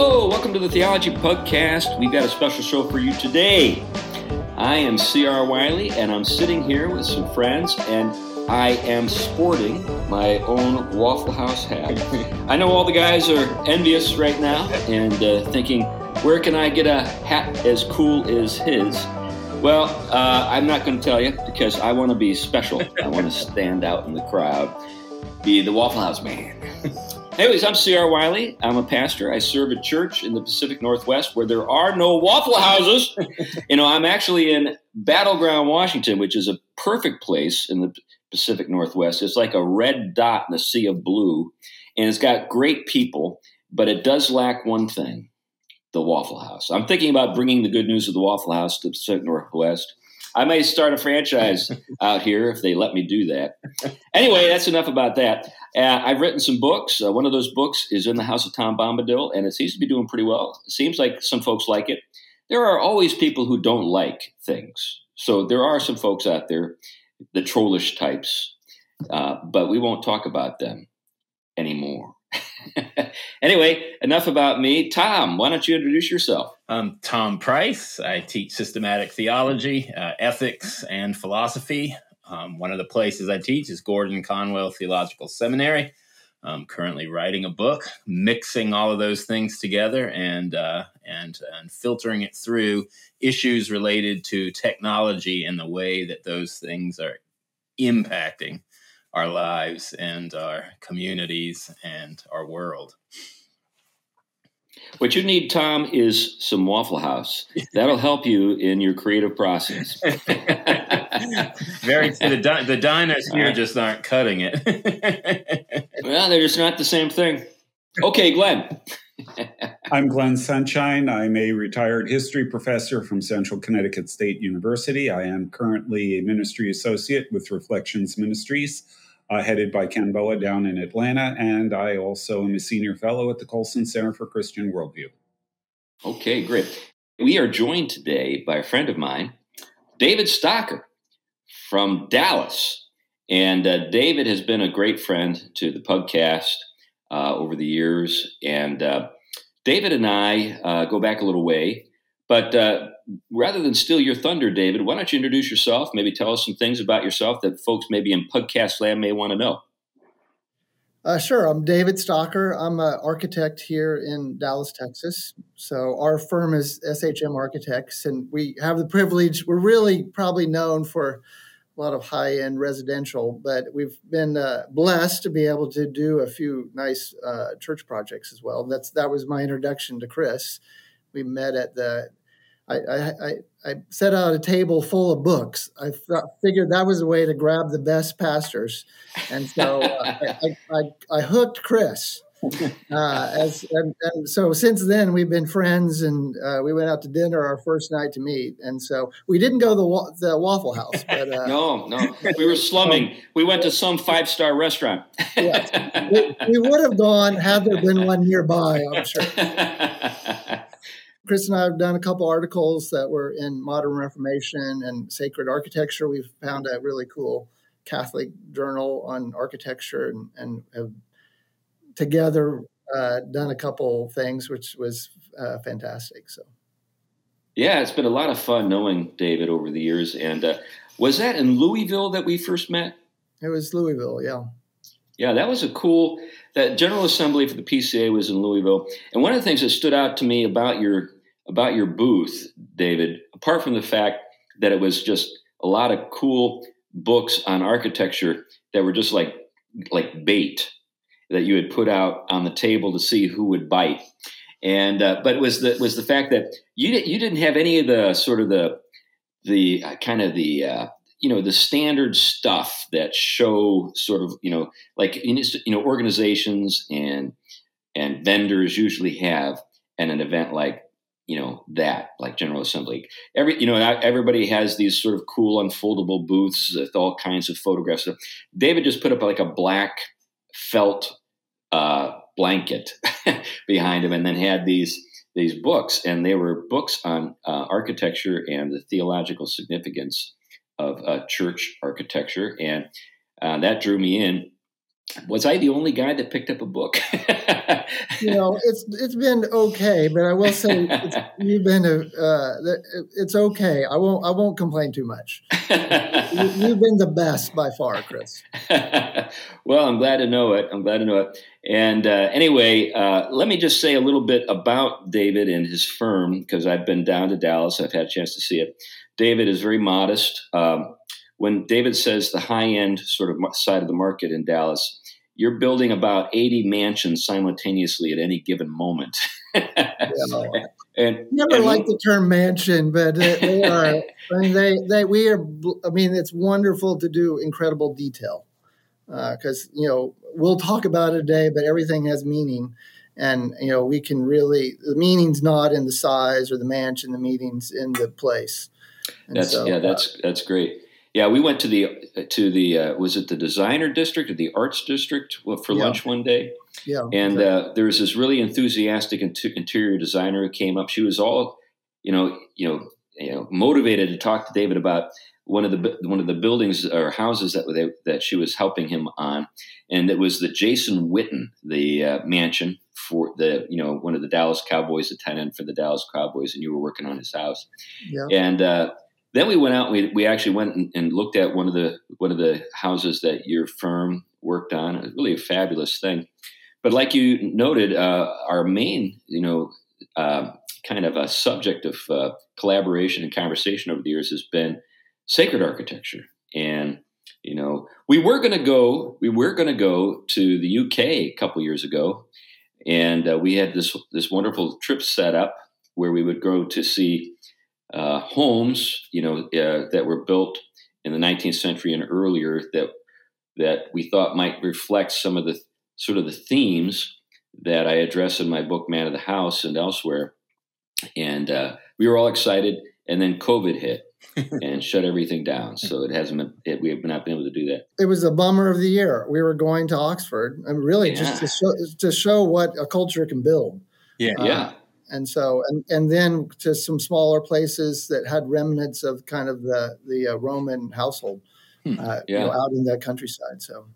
Hello, welcome to the Theology Pugcast. We've got a special show for you today. I am C.R. Wiley, and I'm sitting here with some friends, and I am sporting my own Waffle House hat. I know all the guys are envious right now and uh, thinking, where can I get a hat as cool as his? Well, uh, I'm not going to tell you because I want to be special. I want to stand out in the crowd, be the Waffle House man. Anyways, I'm C.R. Wiley. I'm a pastor. I serve a church in the Pacific Northwest where there are no Waffle Houses. you know, I'm actually in Battle Ground, Washington, which is a perfect place in the Pacific Northwest. It's like a red dot in a sea of blue, and it's got great people, but it does lack one thing the Waffle House. I'm thinking about bringing the good news of the Waffle House to the Pacific Northwest. I may start a franchise out here if they let me do that. Anyway, that's enough about that. Uh, I've written some books. Uh, one of those books is in the house of Tom Bombadil, and it seems to be doing pretty well. It seems like some folks like it. There are always people who don't like things. So there are some folks out there, the trollish types, uh, but we won't talk about them anymore. anyway, enough about me. Tom, why don't you introduce yourself? I'm Tom Price. I teach systematic theology, uh, ethics, and philosophy. Um, one of the places I teach is Gordon Conwell Theological Seminary. I'm currently writing a book, mixing all of those things together and uh, and and filtering it through issues related to technology and the way that those things are impacting our lives and our communities and our world. What you need, Tom, is some Waffle House. That'll help you in your creative process. Very the di- the diners here just aren't cutting it. well, they're just not the same thing. Okay, Glenn. I'm Glenn Sunshine. I'm a retired history professor from Central Connecticut State University. I am currently a ministry associate with Reflections Ministries uh, headed by Ken Boa down in Atlanta. And I also am a senior fellow at the Colson Center for Christian Worldview. Okay, great. We are joined today by a friend of mine, David Stocker from Dallas. And uh, David has been a great friend to the podcast uh, over the years. And uh, David and I uh, go back a little way. But uh, rather than steal your thunder, David, why don't you introduce yourself? Maybe tell us some things about yourself that folks maybe in podcast land may want to know. Uh, sure. I'm David Stocker. I'm an architect here in Dallas, Texas. So our firm is SHM Architects, and we have the privilege. We're really probably known for a lot of high-end residential, but we've been uh, blessed to be able to do a few nice uh, church projects as well. That's that was my introduction to Chris. We met at the I, I, I, set out a table full of books. I figured that was a way to grab the best pastors, and so uh, I, I, I, hooked Chris. Uh, as and, and, so since then we've been friends, and uh, we went out to dinner our first night to meet, and so we didn't go to the, the Waffle House, but uh, no, no, we were slumming. we went to some five star restaurant. yes, we, we would have gone had there been one nearby. I'm sure. Chris and I have done a couple articles that were in Modern Reformation and Sacred Architecture. We've found a really cool Catholic journal on architecture and, and have together uh, done a couple things, which was uh, fantastic. So, yeah, it's been a lot of fun knowing David over the years. And uh, was that in Louisville that we first met? It was Louisville, yeah. Yeah, that was a cool. That General Assembly for the PCA was in Louisville, and one of the things that stood out to me about your about your booth, David, apart from the fact that it was just a lot of cool books on architecture that were just like like bait that you had put out on the table to see who would bite. And uh, but it was the was the fact that you didn't you didn't have any of the sort of the the uh, kind of the uh, you know the standard stuff that show sort of you know like you know organizations and and vendors usually have at an event like you know that like general assembly. Every you know everybody has these sort of cool unfoldable booths with all kinds of photographs. David just put up like a black felt uh, blanket behind him and then had these these books. And they were books on uh, architecture and the theological significance of uh, church architecture. And uh, that drew me in was I the only guy that picked up a book? you know, it's it's been okay, but I will say you've been a uh, it's okay. I won't I won't complain too much. you, have been the best by far, Chris. well, I'm glad to know it. I'm glad to know it. And uh, anyway, uh, let me just say a little bit about David and his firm because I've been down to Dallas. I've had a chance to see it. David is very modest. Um, when David says the high end sort of side of the market in Dallas, you're building about 80 mansions simultaneously at any given moment. yeah. and never and like the term mansion, but they are. I mean, they they we are. I mean, it's wonderful to do incredible detail because uh, you know we'll talk about it today, but everything has meaning, and you know we can really the meaning's not in the size or the mansion, the meaning's in the place. And that's so, yeah, that's uh, that's great. Yeah, we went to the to the uh, was it the designer district or the arts district for yeah. lunch one day. Yeah, and uh, there was this really enthusiastic interior designer who came up. She was all, you know, you know, you know, motivated to talk to David about one of the one of the buildings or houses that they, that she was helping him on, and it was the Jason Witten, the uh, mansion for the you know one of the Dallas Cowboys, the tight end for the Dallas Cowboys, and you were working on his house, yeah. and uh, then we went out. We we actually went and, and, looked at one of the one of the houses that your firm worked on. It was really a fabulous thing. But like you noted, uh, our main you know uh, kind of a subject of uh, collaboration and conversation over the years has been sacred architecture. And you know, we were going to go. We were going to go to the UK a couple years ago, and uh, we had this this wonderful trip set up where we would go to see uh, homes, you know, uh, that were built in the 19th century and earlier that that we thought might reflect some of the sort of the themes that I address in my book Man of the House and elsewhere. And uh, we were all excited, and then COVID hit and shut everything down. So it hasn't been. It, we have not been able to do that. It was a bummer of the year. We were going to Oxford, and really yeah. just to show, to show what a culture can build. Yeah, uh, yeah and so and and then to some smaller places that had remnants of kind of the the uh, Roman household, hmm. uh, yeah. you know, out in the countryside. So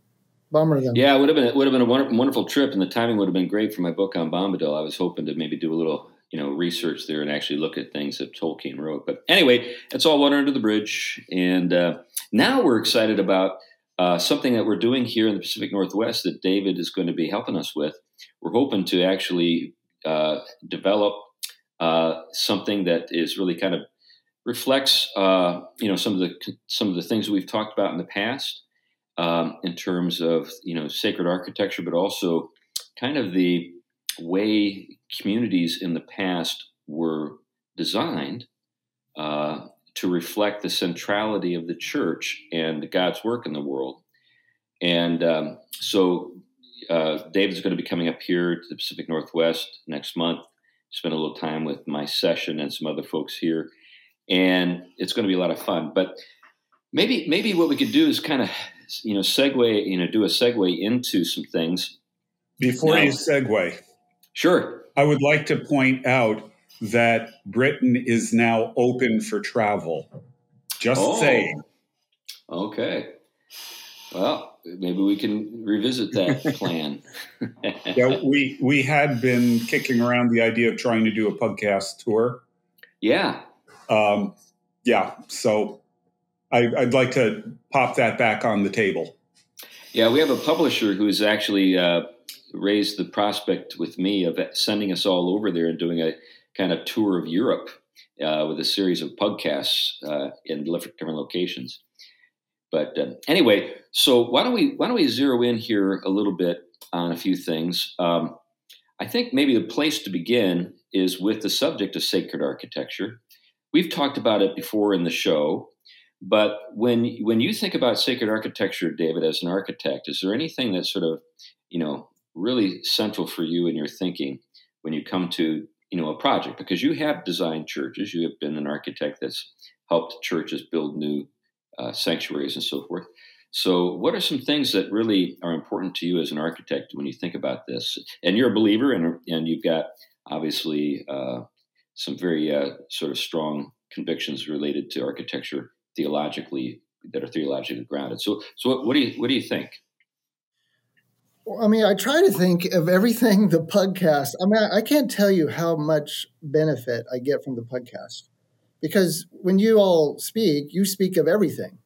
bummer them. Yeah, it would have been it would have been a wonderful, wonderful trip, and the timing would have been great for my book on Bombadil. I was hoping to maybe do a little you know research there and actually look at things that Tolkien wrote. But anyway, it's all water under the bridge, and uh, now we're excited about. Uh, something that we're doing here in the Pacific Northwest that David is going to be helping us with. We're hoping to actually uh, develop uh, something that is really kind of reflects uh, you know some of the some of the things we've talked about in the past um, in terms of you know sacred architecture, but also kind of the way communities in the past were designed uh, to reflect the centrality of the church and God's work in the world. And um, so uh, David's going to be coming up here to the Pacific Northwest next month. Spend a little time with my session and some other folks here, and it's going to be a lot of fun. But maybe maybe what we could do is kind of you know segue you know do a segue into some things. Before now, you segue, sure. I would like to point out that Britain is now open for travel. Just oh, saying. Okay. Well, maybe we can revisit that plan. yeah, we we had been kicking around the idea of trying to do a podcast tour. Yeah. Um, yeah. So I, I'd like to pop that back on the table. Yeah, we have a publisher who has actually uh, raised the prospect with me of sending us all over there and doing a kind of tour of Europe uh, with a series of podcasts uh, in different locations. But uh, anyway, so why don't we why don't we zero in here a little bit on a few things? Um, I think maybe the place to begin is with the subject of sacred architecture. We've talked about it before in the show, but when when you think about sacred architecture, David, as an architect, is there anything that's sort of you know really central for you in your thinking when you come to you know a project? Because you have designed churches, you have been an architect that's helped churches build new uh, sanctuaries and so forth. So, what are some things that really are important to you as an architect when you think about this? And you're a believer, and and you've got obviously uh, some very uh, sort of strong convictions related to architecture theologically that are theologically grounded. So, so what, what do you what do you think? Well, I mean, I try to think of everything the podcast. I mean, I can't tell you how much benefit I get from the podcast because when you all speak, you speak of everything,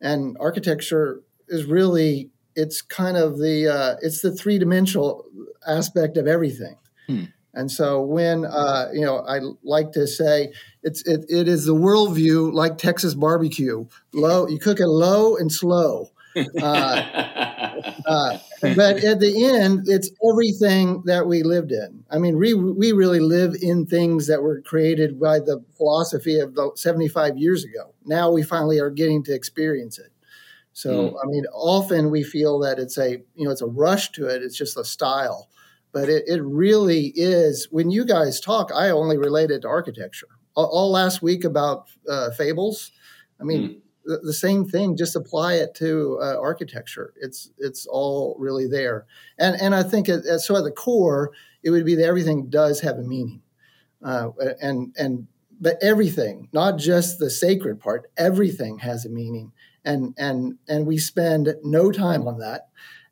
and architecture is really it's kind of the uh, it's the three dimensional aspect of everything. Hmm. And so when uh, you know, I like to say it's it, it is the worldview like Texas barbecue. Low, you cook it low and slow. Uh, uh, but at the end, it's everything that we lived in. I mean, we we really live in things that were created by the philosophy of the 75 years ago. Now we finally are getting to experience it. So, mm. I mean, often we feel that it's a you know it's a rush to it. It's just a style but it, it really is. When you guys talk, I only relate it to architecture. All, all last week about uh, fables, I mean, mm. The, same thing. Just apply it to uh, architecture. It's it's all really there. And and I think so at the core, it would be that everything does have a meaning, uh, and and but everything, not just the sacred part, everything has a meaning. And and and we spend no time on that.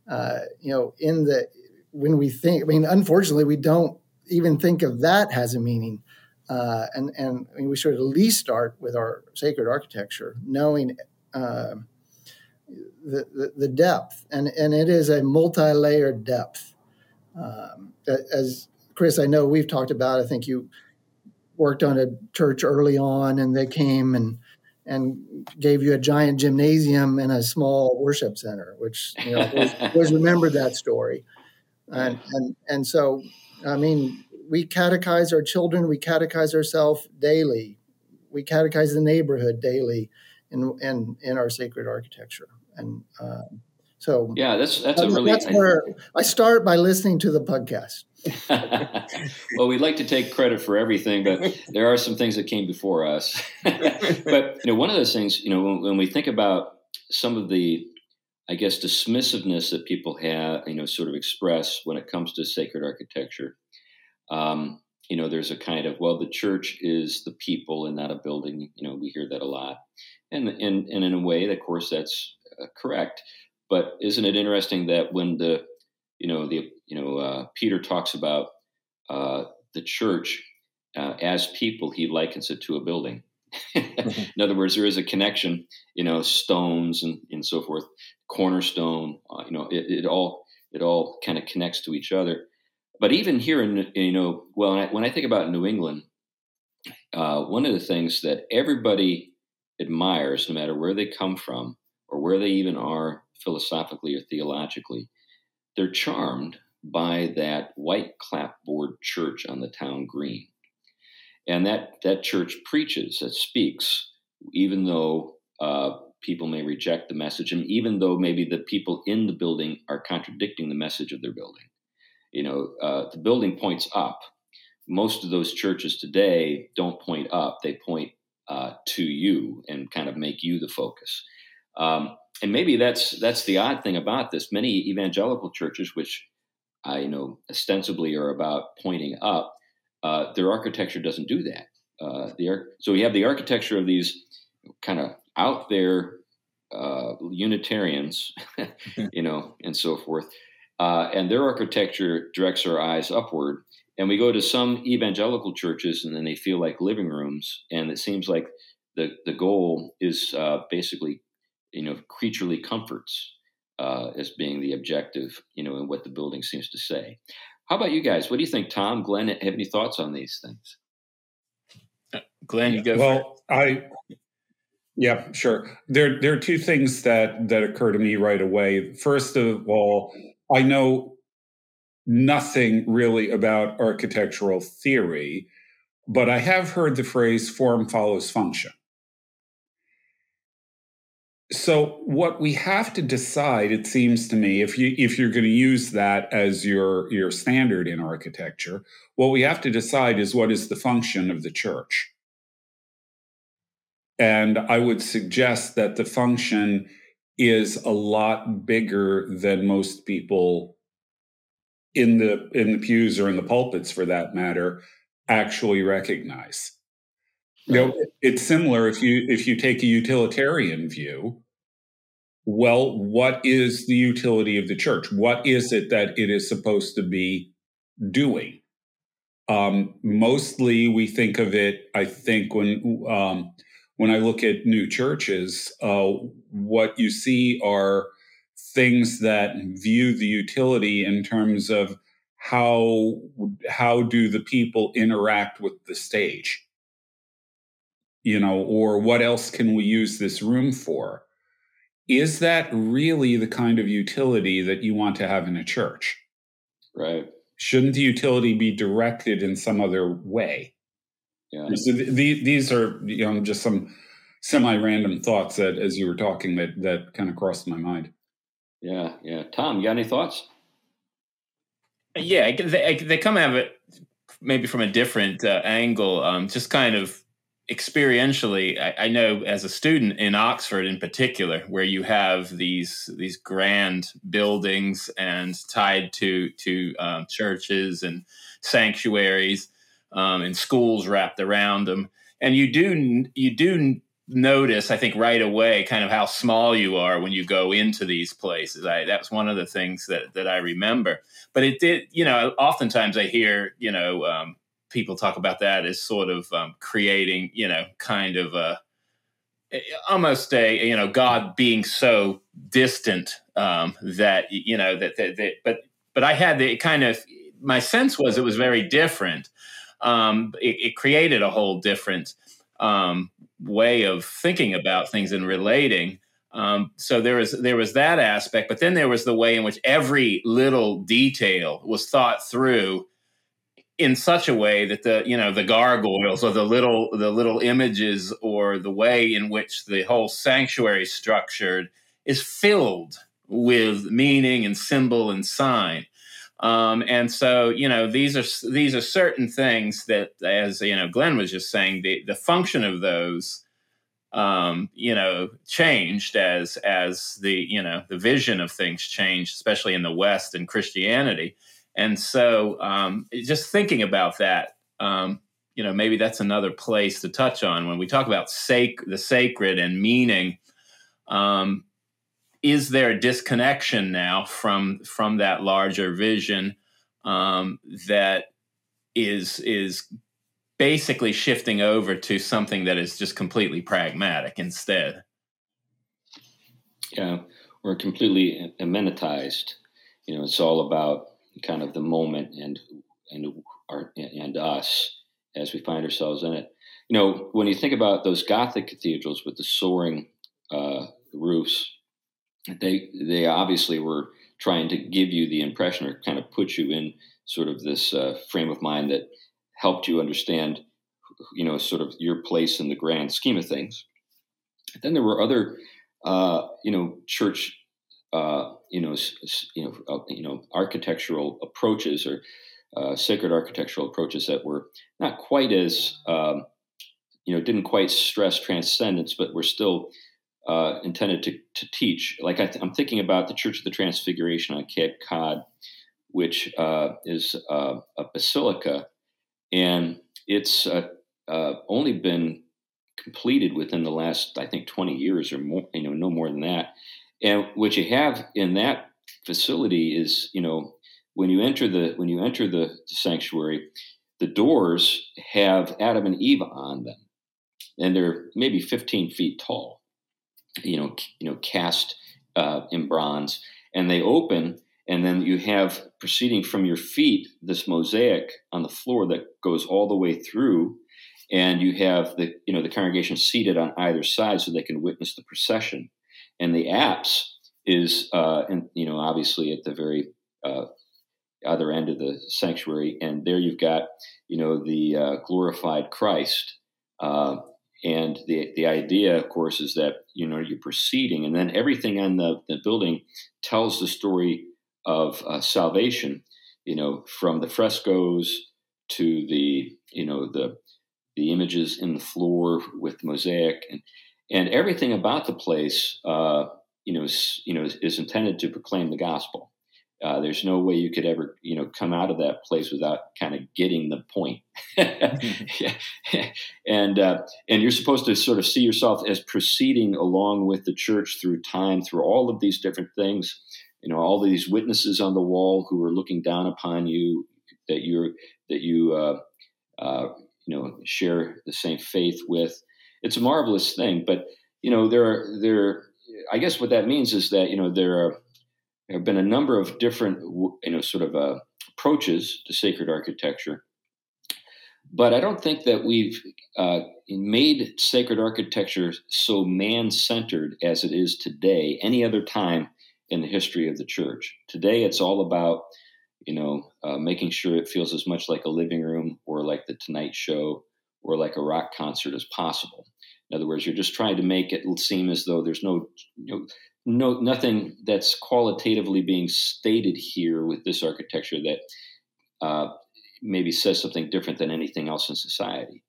Uh, you know, in the when we think, I mean, unfortunately, we don't even think of that has a meaning. Uh, and and I mean, we should at least start with our sacred architecture, knowing uh, the, the, the depth, and and it is a multi-layered depth. Um, as Chris, I know we've talked about. I think you worked on a church early on, and they came and and gave you a giant gymnasium and a small worship center, which you know was, was remembered that story and and and so I mean we catechize our children, we catechize ourselves daily, we catechize the neighborhood daily, in in in our sacred architecture, and uh, so yeah, that's that's a really that's where I start by listening to the podcast. well, we'd like to take credit for everything, but there are some things that came before us. but you know, one of those things, you know, when, when we think about some of the I guess, dismissiveness that people have, you know, sort of express when it comes to sacred architecture. Um, you know, there's a kind of, well, the church is the people and not a building. You know, we hear that a lot. And, and, and in a way, of course, that's uh, correct. But isn't it interesting that when the, you know, the, you know, uh, Peter talks about uh, the church uh, as people, he likens it to a building. in other words, there is a connection, you know, stones and, and so forth, cornerstone, uh, you know, it, it, all it all kind of connects to each other. But even here in, you know, well, when I, when I think about New England, uh, one of the things that everybody admires, no matter where they come from or where they even are philosophically or theologically, they're charmed by that white clapboard church on the town green and that that church preaches, that speaks, even though uh, people may reject the message, and even though maybe the people in the building are contradicting the message of their building. You know, uh, the building points up. Most of those churches today don't point up; they point uh, to you and kind of make you the focus. Um, and maybe that's that's the odd thing about this. Many evangelical churches, which I know ostensibly are about pointing up, uh, their architecture doesn't do that. Uh, the, so we have the architecture of these kind of out there uh, Unitarians, you know, and so forth. Uh, and their architecture directs our eyes upward. And we go to some evangelical churches, and then they feel like living rooms. And it seems like the the goal is uh, basically, you know, creaturely comforts uh, as being the objective, you know, and what the building seems to say. How about you guys? What do you think, Tom, Glenn? Have any thoughts on these things? Uh, Glenn, you go. Well, I yeah, sure. There there are two things that that occur to me right away. First of all, I know nothing really about architectural theory, but I have heard the phrase form follows function. So what we have to decide, it seems to me, if you if you're going to use that as your your standard in architecture, what we have to decide is what is the function of the church. And I would suggest that the function is a lot bigger than most people in the in the pews or in the pulpits for that matter actually recognize. You know, it's similar if you if you take a utilitarian view well, what is the utility of the church? What is it that it is supposed to be doing? Um, mostly, we think of it. I think when um, when I look at new churches, uh, what you see are things that view the utility in terms of how how do the people interact with the stage? You know or what else can we use this room for? Is that really the kind of utility that you want to have in a church? Right. Shouldn't the utility be directed in some other way yeah. So these are you know just some semi-random thoughts that as you were talking that that kind of crossed my mind. Yeah yeah. Tom you got any thoughts? Yeah, they, they come at it maybe from a different uh, angle. Um, just kind of experientially, I, I, know as a student in Oxford, in particular, where you have these these grand buildings and tied to to um, churches and sanctuaries um, and schools wrapped around them, and you do you do notice, I think, right away, kind of how small you are when you go into these places. I, that's one of the things that that I remember. But it did, you know, oftentimes I hear, you know, um, people talk about that as sort of um, creating, you know, kind of a almost a you know God being so distant um, that you know that, that, that but but I had the kind of my sense was it was very different. Um, it, it, created a whole different um, way of thinking about things and relating. Um, so there was there was that aspect, but then there was the way in which every little detail was thought through in such a way that the you know the gargoyles or the little the little images or the way in which the whole sanctuary structured is filled with meaning and symbol and sign. Um, and so, you know, these are these are certain things that, as you know, Glenn was just saying, the the function of those, um, you know, changed as as the you know the vision of things changed, especially in the West and Christianity. And so, um, just thinking about that, um, you know, maybe that's another place to touch on when we talk about sac- the sacred and meaning. Um, is there a disconnection now from from that larger vision um, that is is basically shifting over to something that is just completely pragmatic instead? Yeah, we're completely amenitized. You know, it's all about kind of the moment and and our and us as we find ourselves in it. You know, when you think about those Gothic cathedrals with the soaring uh, roofs they they obviously were trying to give you the impression or kind of put you in sort of this uh, frame of mind that helped you understand you know sort of your place in the grand scheme of things. Then there were other uh, you know church uh, you know you know uh, you know architectural approaches or uh, sacred architectural approaches that were not quite as um, you know didn't quite stress transcendence but were still uh, intended to, to teach. Like I am thinking about the Church of the Transfiguration on Cape Cod, which uh, is uh, a basilica, and it's uh, uh, only been completed within the last, I think, 20 years or more. You know, no more than that. And what you have in that facility is, you know, when you enter the when you enter the, the sanctuary, the doors have Adam and Eve on them, and they're maybe 15 feet tall you know, you know, cast uh, in bronze, and they open, and then you have proceeding from your feet this mosaic on the floor that goes all the way through, and you have the you know the congregation seated on either side so they can witness the procession, and the apse is uh, and you know obviously at the very uh, other end of the sanctuary, and there you've got you know the uh, glorified Christ. Uh, and the the idea, of course, is that you know you're proceeding, and then everything on the, the building tells the story of uh, salvation. You know, from the frescoes to the you know the the images in the floor with mosaic, and and everything about the place, uh, you know, is, you know, is, intended to proclaim the gospel. Uh, there's no way you could ever, you know, come out of that place without kind of getting the point. and uh, and you're supposed to sort of see yourself as proceeding along with the church through time, through all of these different things. You know, all these witnesses on the wall who are looking down upon you, that you're that you uh, uh, you know share the same faith with. It's a marvelous thing, but you know there are there. I guess what that means is that you know there are there have been a number of different, you know, sort of uh, approaches to sacred architecture, but I don't think that we've uh, made sacred architecture so man-centered as it is today. Any other time in the history of the church, today it's all about, you know, uh, making sure it feels as much like a living room or like the Tonight Show or like a rock concert as possible. In other words, you're just trying to make it seem as though there's no, you know, no nothing that's qualitatively being stated here with this architecture that uh, maybe says something different than anything else in society.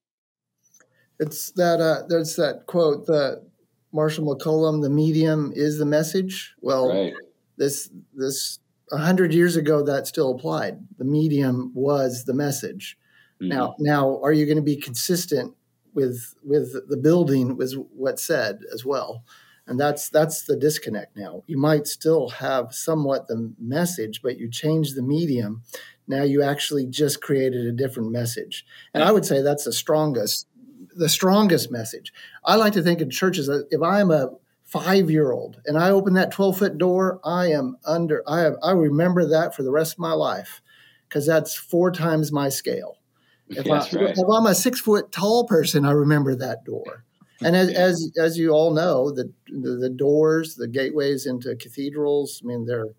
It's that uh, there's that quote the Marshall McLuhan, the medium is the message. Well, right. this this a hundred years ago that still applied. The medium was the message. Mm-hmm. Now, now, are you going to be consistent with with the building with what's said as well? And that's that's the disconnect now. You might still have somewhat the message but you change the medium. Now you actually just created a different message. And i would say that's the strongest the strongest message. I like to think in churches that if i am a five year old and i open that 12 foot door i am under i have i remember that for the rest of my life because that's four times my scale. If, I, right. if i'm a six foot tall person i remember that door and as, as as you all know, the, the, the doors, the gateways into cathedrals. I mean, they're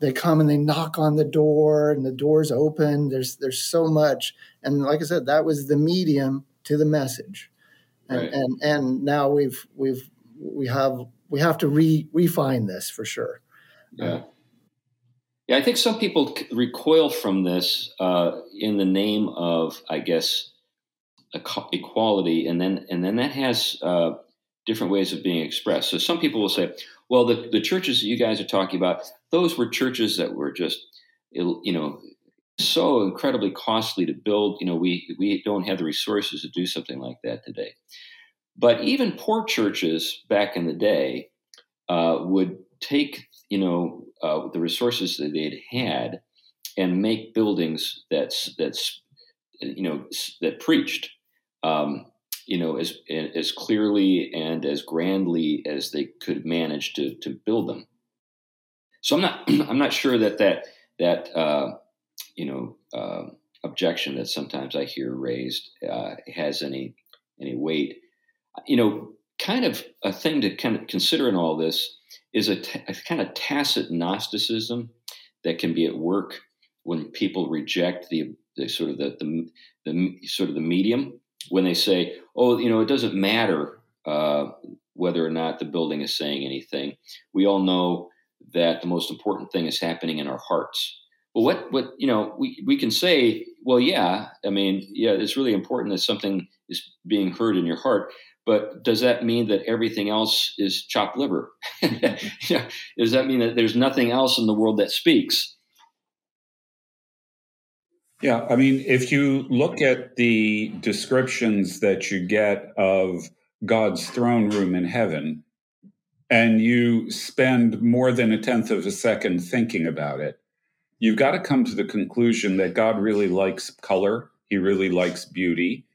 they come and they knock on the door, and the doors open. There's there's so much, and like I said, that was the medium to the message, and right. and and now we've we've we have we have to re refine this for sure. Yeah. Yeah, I think some people recoil from this uh, in the name of, I guess, equality, and then and then that has uh, different ways of being expressed. So some people will say, well, the, the churches that you guys are talking about, those were churches that were just, you know, so incredibly costly to build. You know, we we don't have the resources to do something like that today. But even poor churches back in the day uh, would take, you know, uh, the resources that they'd had and make buildings that's that's you know that preached um, you know, as as clearly and as grandly as they could manage to to build them. So I'm not I'm not sure that that that uh, you know uh, objection that sometimes I hear raised uh, has any any weight. You know, kind of a thing to kind of consider in all this is a, t- a kind of tacit Gnosticism that can be at work when people reject the, the sort of the, the, the sort of the medium when they say, "Oh, you know, it doesn't matter uh, whether or not the building is saying anything," we all know that the most important thing is happening in our hearts. Well, what what you know, we we can say, well, yeah, I mean, yeah, it's really important that something is being heard in your heart. But does that mean that everything else is chopped liver? Does that mean that there's nothing else in the world that speaks? Yeah, I mean, if you look at the descriptions that you get of God's throne room in heaven, and you spend more than a tenth of a second thinking about it, you've got to come to the conclusion that God really likes color. He really likes beauty.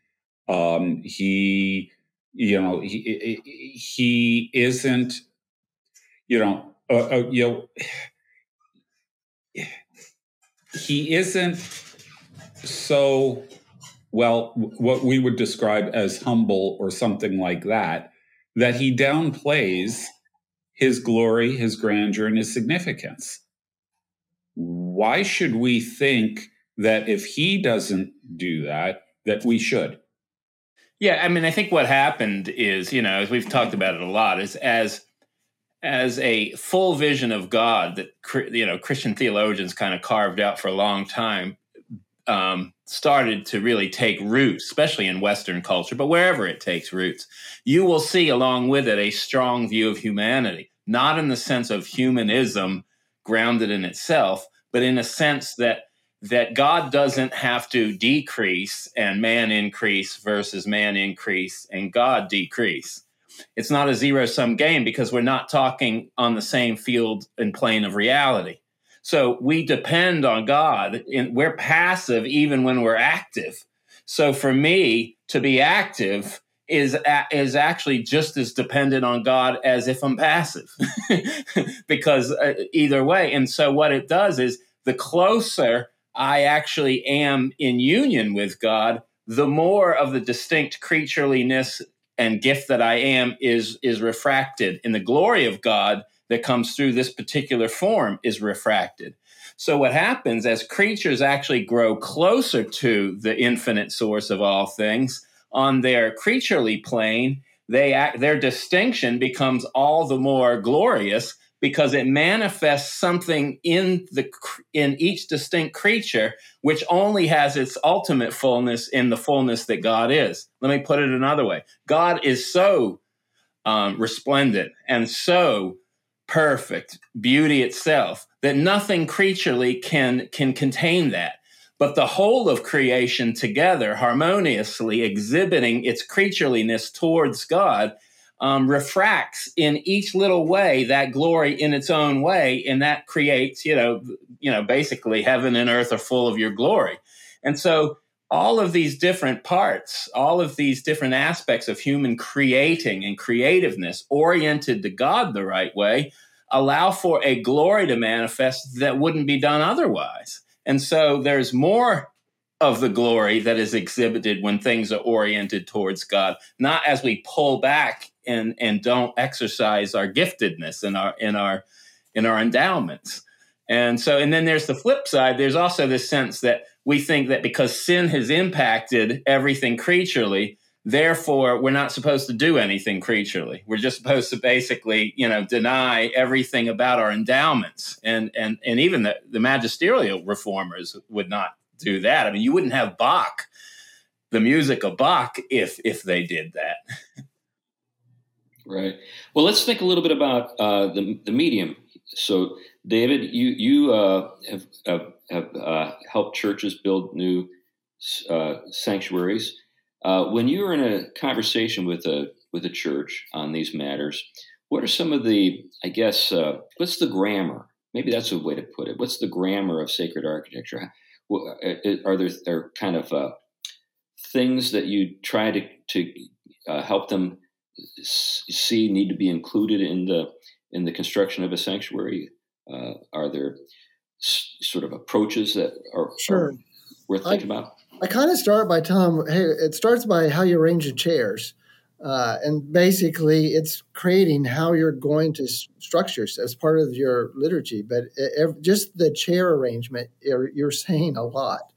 Um, he, you know, he he isn't, you know, uh, uh, you know, he isn't so well what we would describe as humble or something like that that he downplays his glory his grandeur and his significance. Why should we think that if he doesn't do that that we should? Yeah i mean i think what happened is you know as we've talked about it a lot is as as a full vision of god that you know christian theologians kind of carved out for a long time um, started to really take root, especially in Western culture, but wherever it takes roots, you will see along with it a strong view of humanity, not in the sense of humanism grounded in itself, but in a sense that that God doesn't have to decrease and man increase versus man increase and God decrease. It's not a zero sum game because we're not talking on the same field and plane of reality. So we depend on God and we're passive even when we're active. So for me to be active is is actually just as dependent on God as if I'm passive, because uh, either way. And so what it does is the closer I actually am in union with God, the more of the distinct creatureliness and gift that I am is is refracted, and the glory of God that comes through this particular form is refracted. So what happens as creatures actually grow closer to the infinite source of all things on their creaturely plane, they act, their distinction becomes all the more glorious because it manifests something in the in each distinct creature which only has its ultimate fullness in the fullness that God is. Let me put it another way: God is so um, resplendent and so perfect, beauty itself, that nothing creaturely can can contain that. But the whole of creation together, harmoniously exhibiting its creatureliness towards God, um, refracts in each little way that glory in its own way, and that creates, you know, you know, basically heaven and earth are full of your glory. And so all of these different parts, all of these different aspects of human creating and creativeness oriented to God the right way allow for a glory to manifest that wouldn't be done otherwise. And so there's more of the glory that is exhibited when things are oriented towards God, not as we pull back and, and don't exercise our giftedness and our in our in our endowments. And so, and then there's the flip side. There's also this sense that we think that because sin has impacted everything creaturely, therefore we're not supposed to do anything creaturely. We're just supposed to basically, you know, deny everything about our endowments. And and and even the, the magisterial reformers would not do that. I mean, you wouldn't have Bach, the music of Bach, if if they did that. Right. Well, let's think a little bit about uh, the the medium. So, David, you you uh, have have, have uh, helped churches build new uh, sanctuaries. Uh, when you're in a conversation with a with a church on these matters, what are some of the I guess uh, what's the grammar? Maybe that's a way to put it. What's the grammar of sacred architecture? Are there are kind of things that you try to to help them see need to be included in the in the construction of a sanctuary? Uh, are there s- sort of approaches that are, sure. are worth thinking I, about? I kind of start by telling them, hey, it starts by how you arrange the chairs. Uh, and basically, it's creating how you're going to structure as part of your liturgy. But it, just the chair arrangement, you're, you're saying a lot.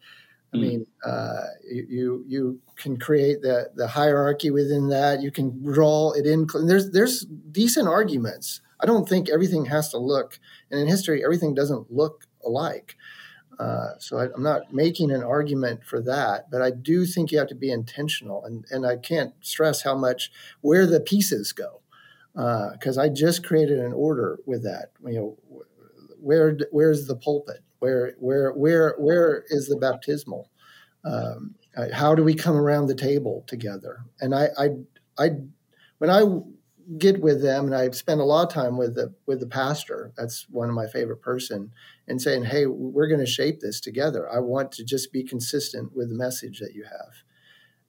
I mm. mean, uh, you you can create the the hierarchy within that. You can draw it in. There's there's decent arguments. I don't think everything has to look, and in history, everything doesn't look alike. Uh, so I, am not making an argument for that, but I do think you have to be intentional, and and I can't stress how much where the pieces go, because uh, I just created an order with that. You know, where where's the pulpit? Where where where where is the baptismal? Um, how do we come around the table together? And I I I when I get with them and I spend a lot of time with the with the pastor. That's one of my favorite person and saying, "Hey, we're going to shape this together. I want to just be consistent with the message that you have."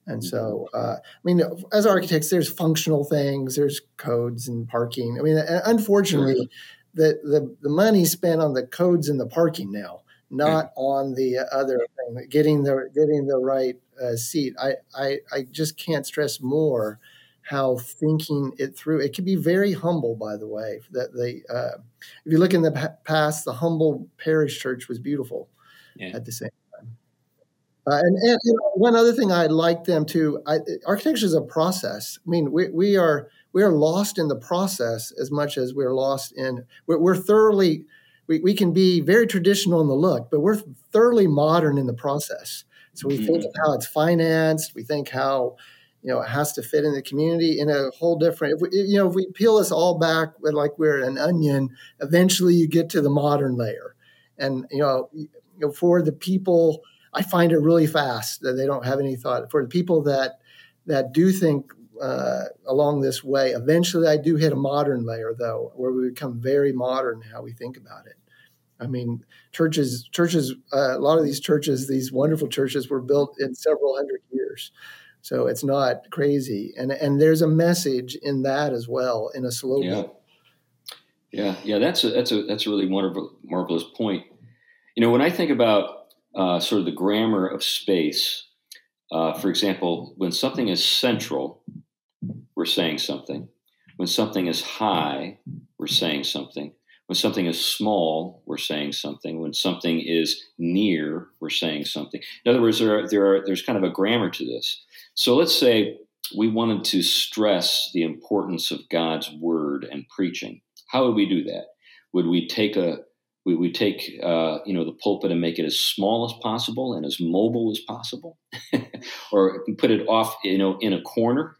And so, mm-hmm. uh, I mean, as architects, there's functional things, there's codes and parking. I mean, unfortunately, the, the, the money spent on the codes and the parking now, not on the other thing, getting the getting the right uh, seat. I, I I just can't stress more how thinking it through. It can be very humble, by the way. That they, uh, if you look in the past, the humble parish church was beautiful yeah. at the same time. Uh, and, and you know, one other thing I'd like them to, I, architecture is a process. I mean, we, we are we are lost in the process as much as we're lost in we're, we're thoroughly we, we can be very traditional in the look but we're thoroughly modern in the process so we mm-hmm. think of how it's financed we think how you know it has to fit in the community in a whole different if we, you know if we peel this all back like we're an onion eventually you get to the modern layer And you know, you know, for the people, I find it really fast that they don't have any thought. For the people that that do think uh, along this way, eventually I do hit a modern layer though, where we become very modern how we think about it. I mean, churches, churches, uh, a lot of these churches, these wonderful churches, were built in several hundred years. So it's not crazy, and and there's a message in that as well in a slow. Yeah, yeah, yeah. That's a that's a that's a really wonderful, marvelous point. You know, when I think about uh, sort of the grammar of space, uh, for example, when something is central, we're saying something. When something is high, we're saying something. When something is small, we're saying something. When something is near, we're saying something. In other words, there are, there are, there's kind of a grammar to this. So let's say we wanted to stress the importance of God's word and preaching. How would we do that? Would we take a we would take uh, you know the pulpit and make it as small as possible and as mobile as possible, or put it off you know in a corner,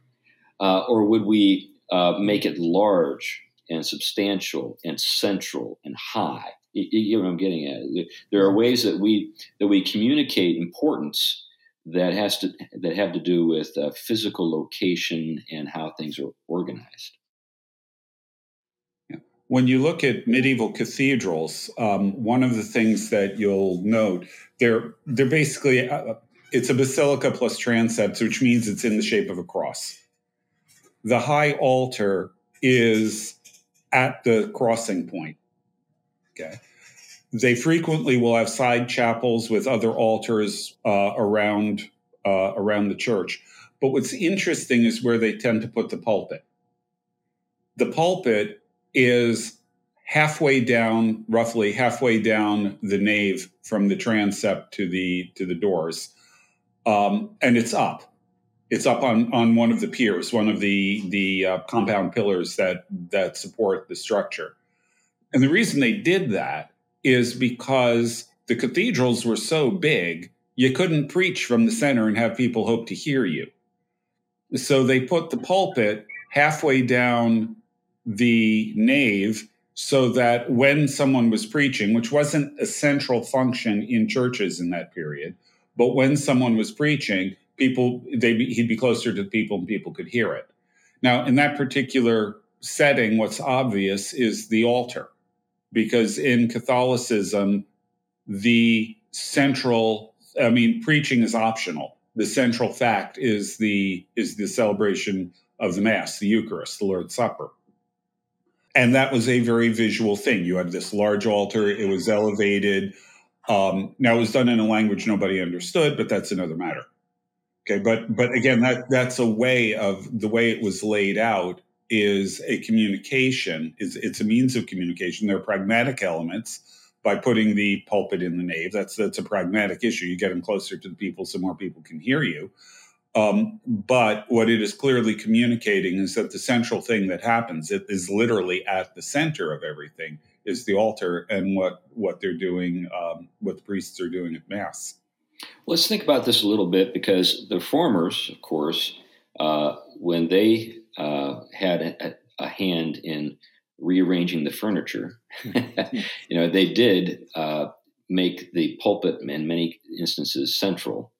uh, or would we uh, make it large and substantial and central and high? You, you know what I'm getting at. There are ways that we that we communicate importance that has to that have to do with uh, physical location and how things are organized. When you look at medieval cathedrals, um, one of the things that you'll note they're they're basically uh, it's a basilica plus transepts, which means it's in the shape of a cross. The high altar is at the crossing point. Okay they frequently will have side chapels with other altars uh, around uh, around the church. But what's interesting is where they tend to put the pulpit. The pulpit is halfway down, roughly halfway down the nave from the transept to the to the doors, um, and it's up. It's up on on one of the piers, one of the the uh, compound pillars that that support the structure. And the reason they did that is because the cathedrals were so big, you couldn't preach from the center and have people hope to hear you. So they put the pulpit halfway down the nave so that when someone was preaching, which wasn't a central function in churches in that period, but when someone was preaching, people they he'd be closer to the people and people could hear it. Now, in that particular setting, what's obvious is the altar because in Catholicism, the central, I mean, preaching is optional. The central fact is the is the celebration of the Mass, the Eucharist, the Lord's Supper. And that was a very visual thing. You had this large altar, it was elevated. Um, now it was done in a language nobody understood, but that's another matter. Okay, but but again, that that's a way of the way it was laid out is a communication is it's a means of communication. There are pragmatic elements by putting the pulpit in the nave. That's that's a pragmatic issue. You get them closer to the people so more people can hear you. Um, but what it is clearly communicating is that the central thing that happens it is literally at the center of everything is the altar and what what they're doing um, what the priests are doing at mass. Let's think about this a little bit because the reformers of course uh, when they uh, had a, a, hand in rearranging the furniture. you know, they did uh, make the pulpit in many instances central.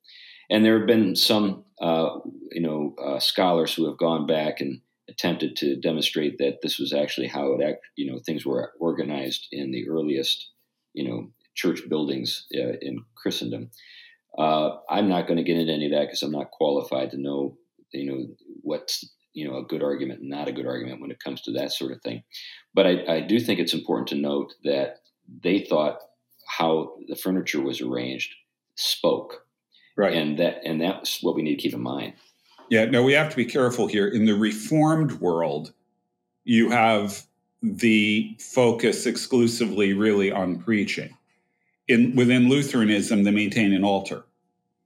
And there have been some, uh, you know, uh, scholars who have gone back and attempted to demonstrate that this was actually how it, act, you know, things were organized in the earliest, you know, church buildings uh, in Christendom. Uh, I'm not going to get into any of that because I'm not qualified to know, you know, what's you know a good argument not a good argument when it comes to that sort of thing. But I, I, do think it's important to note that they thought how the furniture was arranged spoke. Right. And that and that's what we need to keep in mind. Yeah no we have to be careful here. In the reformed world you have the focus exclusively really on preaching. In within lutheranism they maintain an altar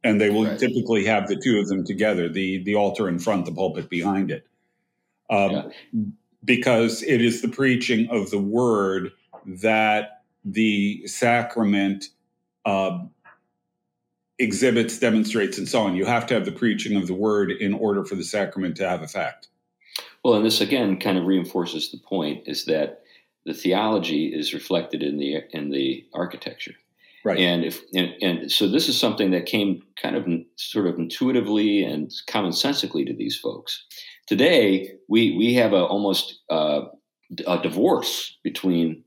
and they will right. typically have the two of them together the the altar in front the pulpit behind it um, yeah. because it is the preaching of the word that the sacrament uh, exhibits demonstrates and so on you have to have the preaching of the word in order for the sacrament to have effect well and this again kind of reinforces the point is that the theology is reflected in the in the architecture. Right. And if and, and so this is something that came kind of sort of intuitively and commonsensically to these folks. Today we we have a almost uh, a divorce between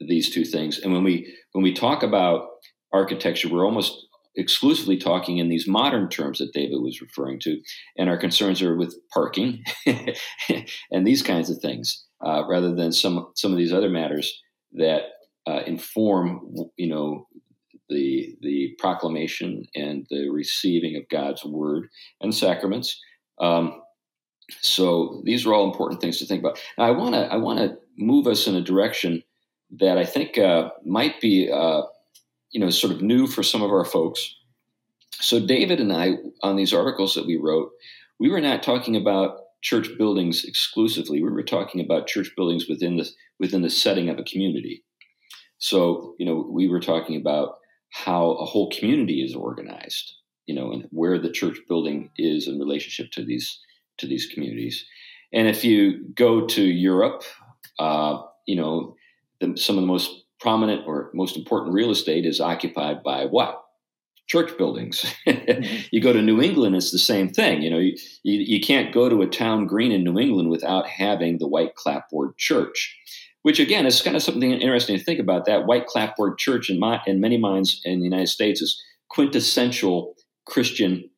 these two things, and when we when we talk about architecture, we're almost exclusively talking in these modern terms that David was referring to, and our concerns are with parking and these kinds of things, uh, rather than some some of these other matters that uh, inform, you know, the the proclamation and the receiving of God's word and sacraments. Um, so these are all important things to think about. Now, I want to I want to move us in a direction that I think uh, might be uh, you know sort of new for some of our folks. So David and I on these articles that we wrote, we were not talking about church buildings exclusively. We were talking about church buildings within the within the setting of a community. So you know we were talking about how a whole community is organized, you know, and where the church building is in relationship to these to these communities. And if you go to Europe, uh, you know, the, some of the most prominent or most important real estate is occupied by what? Church buildings. mm-hmm. You go to New England, it's the same thing. You know, you, you, you can't go to a town green in New England without having the white clapboard church which again is kind of something interesting to think about. That white clapboard church in my in many minds in the United States is quintessential Christian,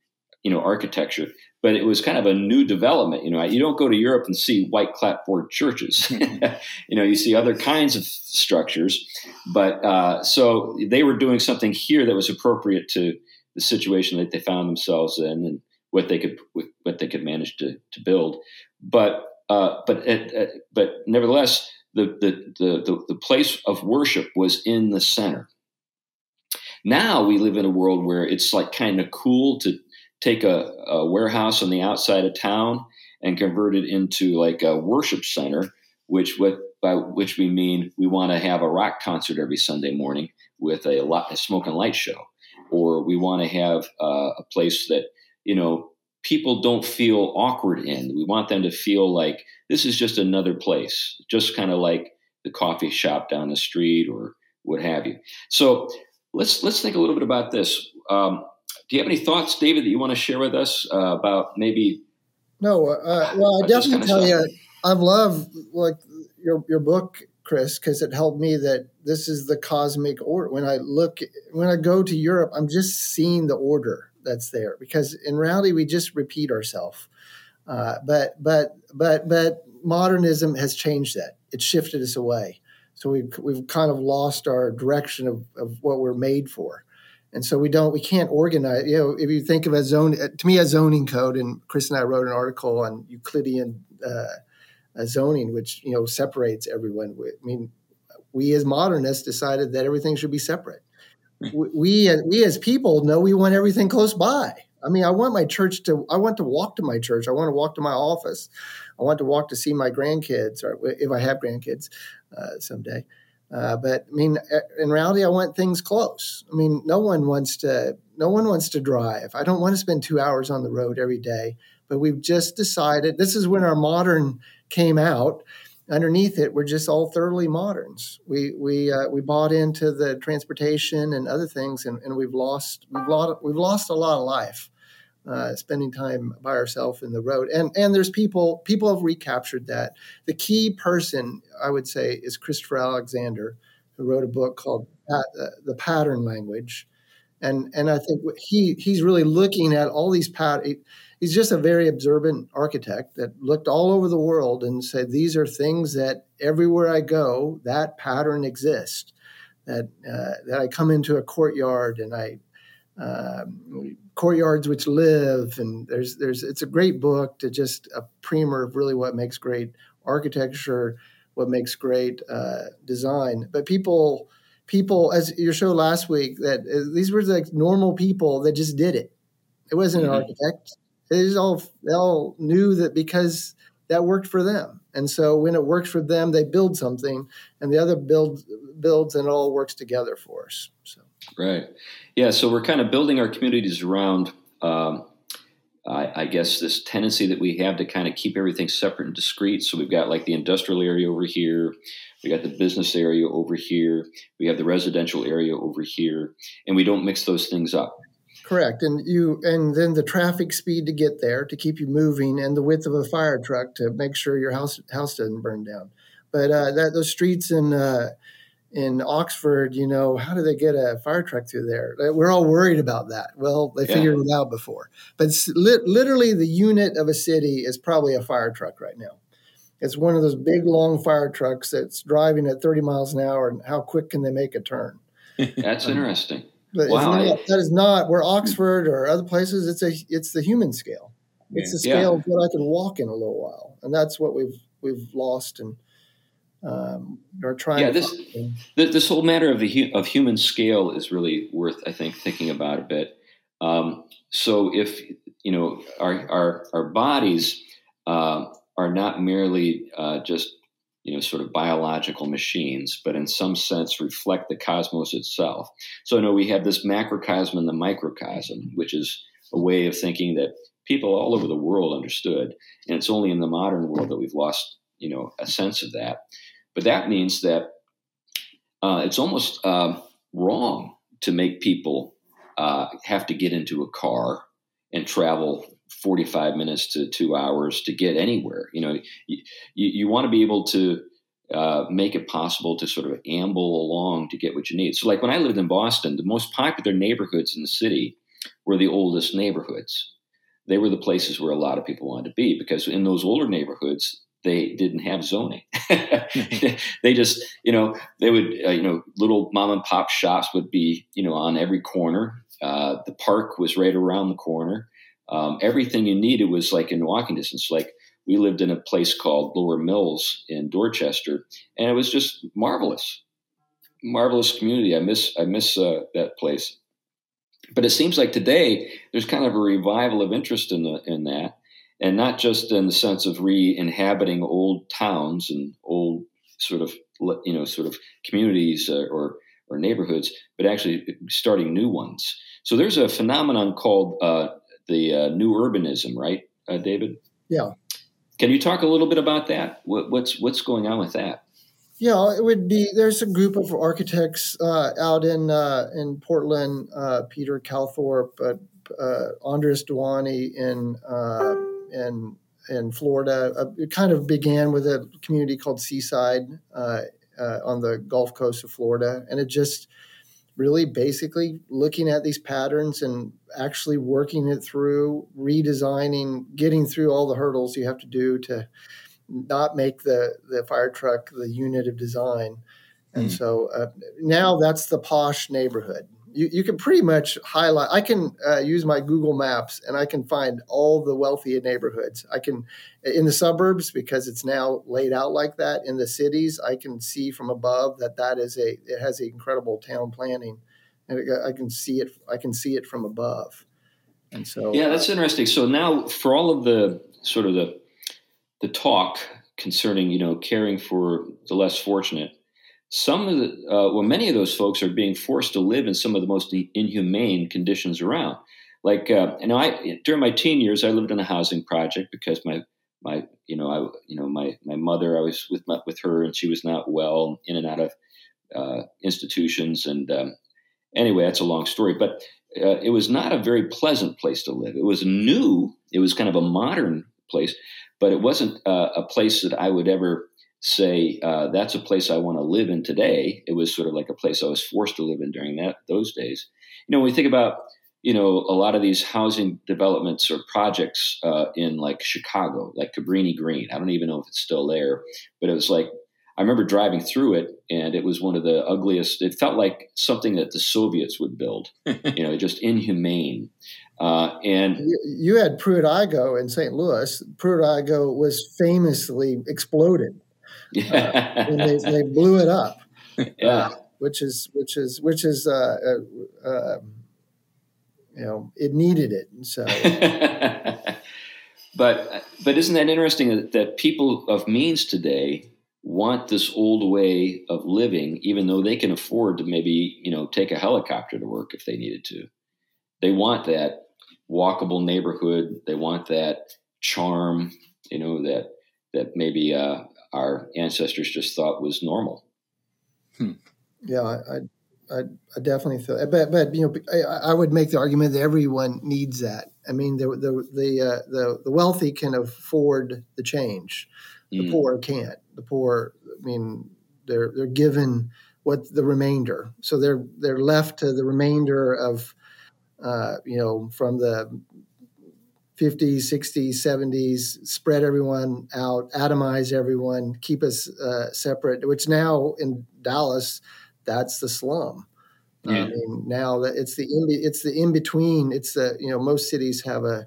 you know, architecture but it was kind of a new development. You know, you don't go to Europe and see white clapboard churches. you know, you see other kinds of structures, but uh, so they were doing something here that was appropriate to the situation that they found themselves in and what they could what they could manage to to build. But uh, but uh, but nevertheless, the, the the the place of worship was in the center. Now we live in a world where it's like kind of cool to take a, a warehouse on the outside of town and convert it into like a worship center, which what by which we mean we want to have a rock concert every Sunday morning with a, lot, a smoke and light show, or we want to have uh, a place that you know people don't feel awkward in. We want them to feel like this is just another place, just kind of like the coffee shop down the street or what have you. So let's let's think a little bit about this. Um, do you have any thoughts, David, that you want to share with us uh, about maybe? No, uh, well, I definitely tell you, I've loved like your your book, Chris, because it helped me that this is the cosmic order. When I look, when I go to Europe, I'm just seeing the order that's there because in reality we just repeat ourselves. Uh, but but but but modernism has changed that. It shifted us away. So we've we've kind of lost our direction of, of what we're made for and so we don't we can't organize you know if you think of a zone to me a zoning code and chris and i wrote an article on euclidean uh, zoning which you know separates everyone i mean we as modernists decided that everything should be separate we we as people know we want everything close by i mean i want my church to i want to walk to my church i want to walk to my office i want to walk to see my grandkids or if i have grandkids uh, someday uh, but I mean, in reality, I want things close. I mean, no one wants to. No one wants to drive. I don't want to spend two hours on the road every day. But we've just decided. This is when our modern came out. Underneath it, we're just all thoroughly moderns. We we uh, we bought into the transportation and other things, and, and we've lost we've lost we've lost a lot of life uh, spending time by ourselves in the road. And and there's people people have recaptured that. The key person I would say is Christopher Alexander, who wrote a book called uh, The Pattern Language, and and I think he he's really looking at all these patterns. He's just a very observant architect that looked all over the world and said these are things that everywhere I go that pattern exists. That uh, that I come into a courtyard and I um, courtyards which live and there's there's it's a great book to just a primer of really what makes great architecture what makes great uh, design but people people as your show last week that uh, these were like normal people that just did it it wasn't mm-hmm. an architect they just all they all knew that because that worked for them and so when it works for them they build something and the other build builds and it all works together for us so Right. Yeah. So we're kind of building our communities around um, I guess this tendency that we have to kind of keep everything separate and discrete. So we've got like the industrial area over here, we got the business area over here, we have the residential area over here, and we don't mix those things up. Correct, and you and then the traffic speed to get there to keep you moving, and the width of a fire truck to make sure your house house doesn't burn down. But uh, that those streets in uh, in Oxford, you know, how do they get a fire truck through there? We're all worried about that. Well, they figured it out before. But li- literally, the unit of a city is probably a fire truck right now. It's one of those big, long fire trucks that's driving at 30 miles an hour, and how quick can they make a turn? That's um, interesting. But wow. Not, that is not where Oxford or other places. It's a it's the human scale. It's the scale yeah. of what I can walk in a little while, and that's what we've we've lost and um, are trying. Yeah, this this whole matter of the of human scale is really worth, I think, thinking about a bit. Um, so if you know our our our bodies uh, are not merely uh, just you know sort of biological machines, but in some sense reflect the cosmos itself. So I know we have this macrocosm and the microcosm, which is a way of thinking that people all over the world understood, and it's only in the modern world that we've lost you know a sense of that. But that means that uh, it's almost uh, wrong to make people uh, have to get into a car and travel 45 minutes to two hours to get anywhere. You know, you, you want to be able to uh, make it possible to sort of amble along to get what you need. So, like when I lived in Boston, the most popular neighborhoods in the city were the oldest neighborhoods. They were the places where a lot of people wanted to be because in those older neighborhoods, they didn't have zoning. they just, you know, they would, uh, you know, little mom and pop shops would be, you know, on every corner. Uh, the park was right around the corner. Um, everything you needed was like in walking distance. Like we lived in a place called Lower Mills in Dorchester, and it was just marvelous, marvelous community. I miss, I miss uh, that place. But it seems like today there's kind of a revival of interest in the in that and not just in the sense of re-inhabiting old towns and old sort of you know sort of communities uh, or or neighborhoods, but actually starting new ones. So there's a phenomenon called uh, the uh, new urbanism, right, uh, David? Yeah. Can you talk a little bit about that? What, what's what's going on with that? Yeah, it would be. There's a group of architects uh, out in uh, in Portland, Peter Calthorpe, uh, Andres Duany in in in Florida. Uh, it kind of began with a community called Seaside uh, uh, on the Gulf Coast of Florida, and it just really basically looking at these patterns and actually working it through, redesigning, getting through all the hurdles you have to do to not make the the fire truck the unit of design. And mm. so uh, now that's the posh neighborhood you, you can pretty much highlight i can uh, use my google maps and i can find all the wealthy neighborhoods. I can in the suburbs because it's now laid out like that in the cities i can see from above that that is a it has incredible town planning. And i can see it i can see it from above. And so yeah that's interesting. So now for all of the sort of the the talk concerning you know caring for the less fortunate some of the uh, well many of those folks are being forced to live in some of the most inhumane conditions around. Like uh, you know i during my teen years i lived in a housing project because my my you know i you know my my mother i was with my, with her and she was not well in and out of uh, institutions and um, anyway that's a long story but uh, it was not a very pleasant place to live. It was new. It was kind of a modern place but it wasn't uh, a place that i would ever say uh, that's a place I want to live in today. It was sort of like a place I was forced to live in during that those days. You know, when we think about you know a lot of these housing developments or projects uh, in like Chicago, like Cabrini Green. I don't even know if it's still there, but it was like I remember driving through it, and it was one of the ugliest. It felt like something that the Soviets would build. you know, just inhumane. Uh, and you, you had Pruitt-Igoe in St. Louis. Pruitt-Igoe was famously exploded yeah. Uh, they, they blew it up. Yeah. Uh, which is which is which is uh, uh, um, you know it needed it so but but isn't that interesting that, that people of means today want this old way of living even though they can afford to maybe you know take a helicopter to work if they needed to they want that walkable neighborhood. They want that charm, you know, that that maybe uh, our ancestors just thought was normal. Hmm. Yeah, I, I, I definitely feel, but but you know, I, I, would make the argument that everyone needs that. I mean, the the the uh, the, the, wealthy can afford the change, the mm. poor can't. The poor, I mean, they're they're given what the remainder, so they're they're left to the remainder of, uh, you know, from the 50s, 60s, 70s, spread everyone out, atomize everyone, keep us uh, separate, which now in Dallas, that's the slum. Yeah. I mean, now that it's the in, it's the in between. It's the you know most cities have a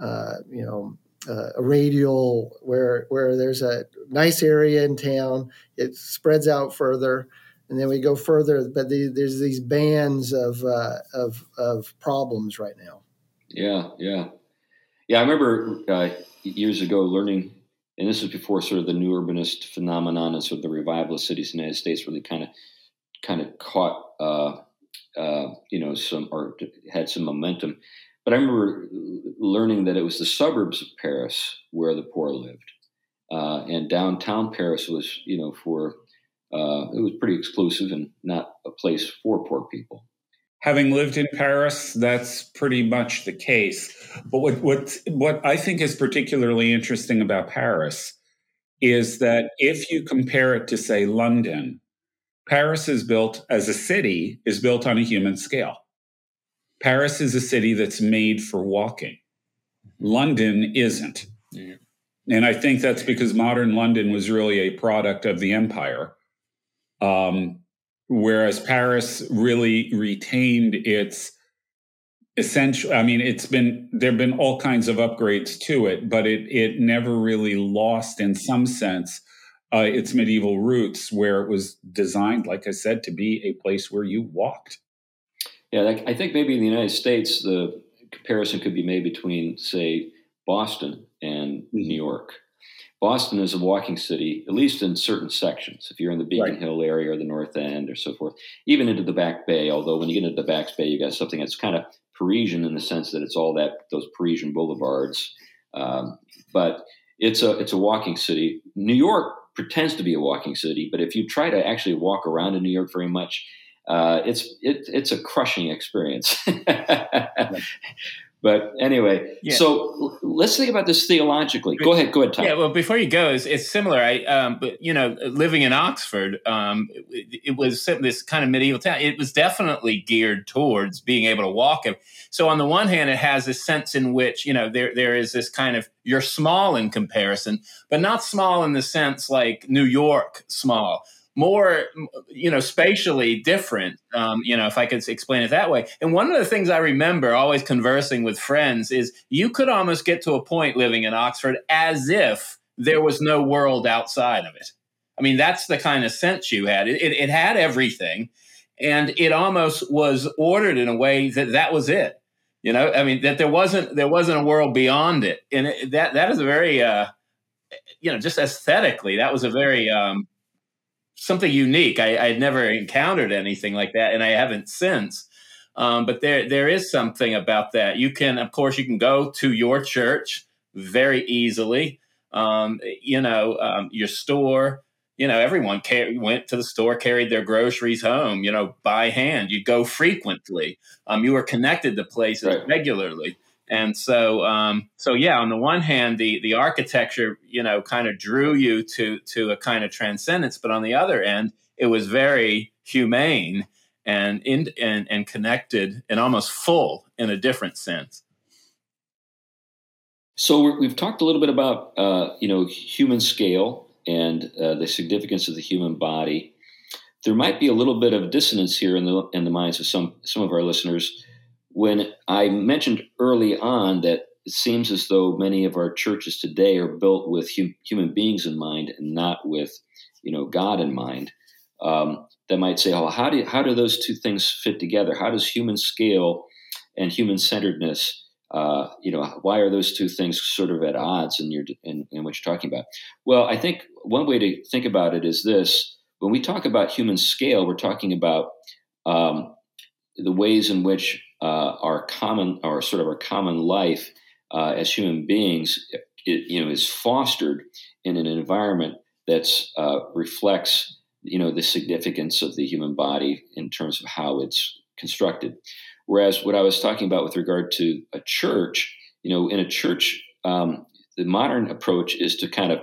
uh, you know uh, a radial where where there's a nice area in town. It spreads out further, and then we go further. But the, there's these bands of uh, of of problems right now. Yeah, yeah, yeah. I remember uh, years ago learning, and this was before sort of the new urbanist phenomenon and sort of the revivalist cities in the United States really kind of kind of caught, uh, uh, you know, some or had some momentum. But I remember learning that it was the suburbs of Paris where the poor lived, uh, and downtown Paris was, you know, for uh, it was pretty exclusive and not a place for poor people. Having lived in Paris, that's pretty much the case. But what what what I think is particularly interesting about Paris is that if you compare it to, say, London, Paris is built as a city, is built on a human scale. Paris is a city that's made for walking. London isn't. Yeah. And I think that's because modern London was really a product of the empire. Um, whereas Paris really retained its essential i mean it's been there have been all kinds of upgrades to it but it it never really lost in some sense uh, its medieval roots, where it was designed, like I said, to be a place where you walked. Yeah, like, I think maybe in the United States, the comparison could be made between, say, Boston and mm-hmm. New York. Boston is a walking city, at least in certain sections. If you're in the Beacon right. Hill area or the North End or so forth, even into the Back Bay. Although when you get into the Back Bay, you got something that's kind of Parisian in the sense that it's all that those Parisian boulevards. Um, but it's a it's a walking city. New York pretends to be a walking city, but if you try to actually walk around in New York very much, uh, it's it, it's a crushing experience. But anyway, yeah. so let's think about this theologically. Go ahead, go ahead, Tom. Yeah, well, before you go, it's, it's similar. I, um, but you know, living in Oxford, um, it, it, was this kind of medieval town. It was definitely geared towards being able to walk. So on the one hand, it has this sense in which you know there there is this kind of you're small in comparison, but not small in the sense like New York small more you know spatially different um, you know if i could explain it that way. And one of the things i remember always conversing with friends is you could almost get to a point living in oxford as if there was no world outside of it. I mean that's the kind of sense you had. It, it, it had everything and it almost was ordered in a way that that was it. You know i mean that there wasn't there wasn't a world beyond it. And it, that that is a very uh you know just aesthetically that was a very um something unique. I, I'd never encountered anything like that, and I haven't since. Um, but there there is something about that. You can, of course, you can go to your church very easily. Um, you know, um, your store. You know, everyone car- went to the store, carried their groceries home. You know, by hand. You go frequently. Um, you were connected to places right. regularly. And so, um, so yeah, on the one hand, the the architecture, you know, kind of drew you to to a kind of transcendence, but on the other end, it was very humane and in and, and connected and almost full in a different sense. So we have talked a little bit about uh, you know human scale and uh, the significance of the human body. There might be a little bit of dissonance here in the in the minds of some some of our listeners when I mentioned early on that it seems as though many of our churches today are built with hum- human beings in mind and not with, you know, God in mind, um, that might say, "Oh, how do how do those two things fit together? How does human scale and human centeredness, uh, you know, why are those two things sort of at odds in your in, in what you're talking about?" Well, I think one way to think about it is this: when we talk about human scale, we're talking about um, the ways in which uh, our common, our sort of our common life uh, as human beings, it, you know, is fostered in an environment that uh, reflects, you know, the significance of the human body in terms of how it's constructed. Whereas what I was talking about with regard to a church, you know, in a church, um, the modern approach is to kind of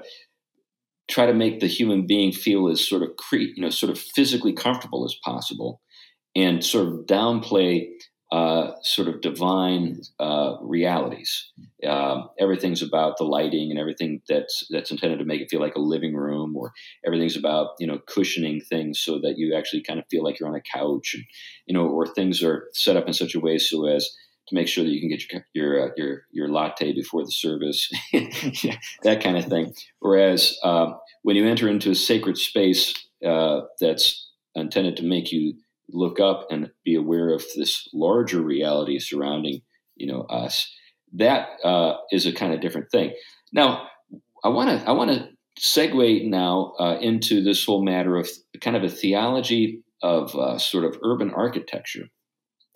try to make the human being feel as sort of cre- you know sort of physically comfortable as possible and sort of downplay uh, sort of divine uh, realities. Uh, everything's about the lighting and everything that's that's intended to make it feel like a living room, or everything's about you know cushioning things so that you actually kind of feel like you're on a couch, and you know, or things are set up in such a way so as to make sure that you can get your your uh, your, your latte before the service, that kind of thing. Whereas uh, when you enter into a sacred space uh, that's intended to make you look up and be aware of this larger reality surrounding you know us, that uh, is a kind of different thing. Now, I want to I want to segue now uh, into this whole matter of kind of a theology of uh, sort of urban architecture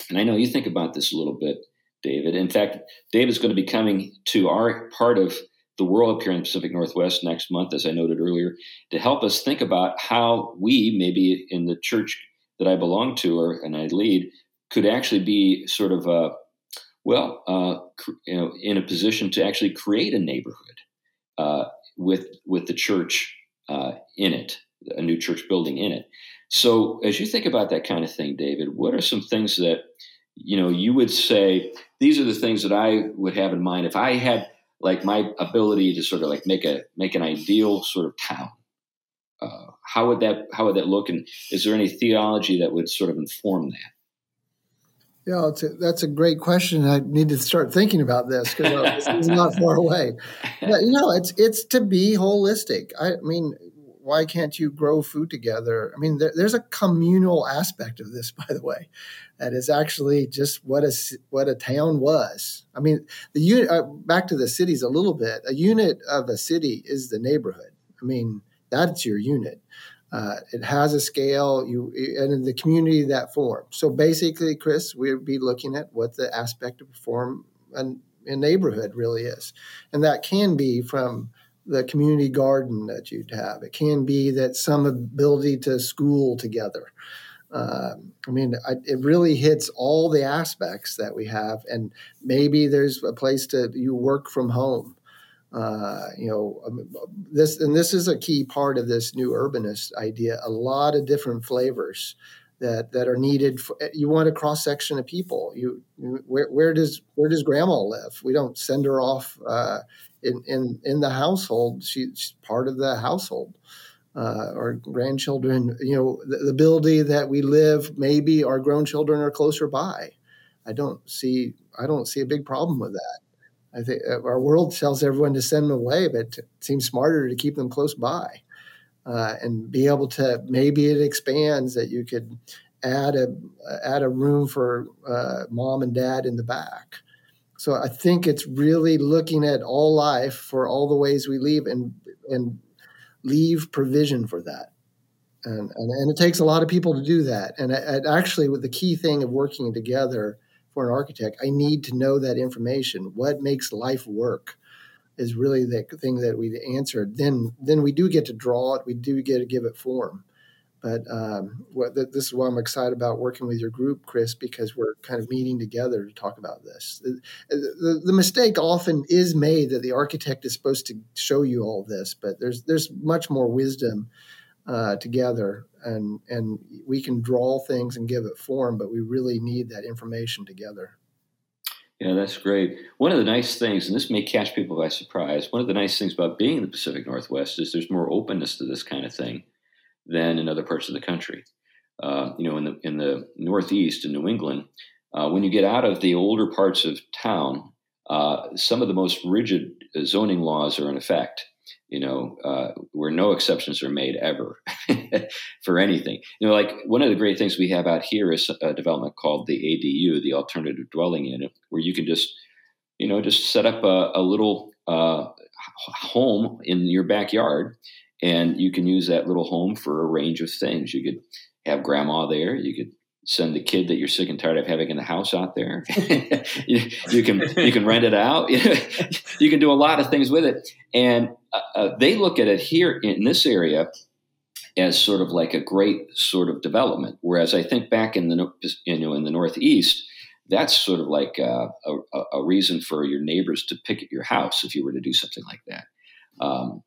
and I know you think about this a little bit, David. In fact, David's going to be coming to our part of the world up here in the Pacific Northwest next month, as I noted earlier, to help us think about how we, maybe in the church that I belong to or and I lead, could actually be sort of, uh, well, uh, you know, in a position to actually create a neighborhood uh, with with the church uh, in it, a new church building in it. So, as you think about that kind of thing, David, what are some things that you know you would say these are the things that I would have in mind if I had like my ability to sort of like make a make an ideal sort of town? Uh, how would that how would that look, and is there any theology that would sort of inform that? Yeah, a, that's a great question. I need to start thinking about this because it's not far away. But you know, it's it's to be holistic. I mean, why can't you grow food together? I mean, there, there's a communal aspect of this, by the way, that is actually just what a what a town was. I mean, the unit uh, back to the cities a little bit. A unit of a city is the neighborhood. I mean, that's your unit. Uh, it has a scale, you and the community that forms. So basically, Chris, we'd be looking at what the aspect of form a, a neighborhood really is, and that can be from the community garden that you'd have. It can be that some ability to school together. Uh, I mean, I, it really hits all the aspects that we have, and maybe there's a place to you work from home. Uh, you know, um, this and this is a key part of this new urbanist idea. A lot of different flavors that that are needed. For, you want a cross section of people. You where, where does where does grandma live? We don't send her off uh, in, in, in the household. she's part of the household. Uh, our grandchildren, you know, the, the, ability that we live, maybe our grown children are closer by. I don't see, I don't see a big problem with that. I think uh, our world tells everyone to send them away, but it seems smarter to keep them close by uh, and be able to. Maybe it expands that you could add a add a room for uh, mom and dad in the back so I think it's really looking at all life for all the ways we leave and and leave provision for that. And, and, and it takes a lot of people to do that. And actually, with the key thing of working together for an architect, I need to know that information. What makes life work is really the thing that we've answered. Then, then we do get to draw it. We do get to give it form. But um, what, this is why I'm excited about working with your group, Chris, because we're kind of meeting together to talk about this. The, the, the, mistake often is made that the architect is supposed to show you all this, but there's there's much more wisdom uh, together, and and we can draw things and give it form, but we really need that information together. Yeah, that's great. One of the nice things, and this may catch people by surprise, one of the nice things about being in the Pacific Northwest is there's more openness to this kind of thing than in other parts of the country. Uh, you know, in the in the Northeast in New England, uh, when you get out of the older parts of town, uh, some of the most rigid zoning laws are in effect. You know, uh, where no exceptions are made ever for anything. You know, like one of the great things we have out here is a development called the ADU, the Alternative Dwelling Unit, where you can just, you know, just set up a, a little uh, home in your backyard and you can use that little home for a range of things. You could have grandma there. You could send the kid that you're sick and tired of having in the house out there. you, you, can you can rent it out. you can do a lot of things with it, and uh, uh, they look at it here in this area as sort of like a great sort of development. Whereas I think back in the you know in the Northeast, that's sort of like uh, a, a, a, reason for your neighbors to picket your house if you were to do something like that. Um,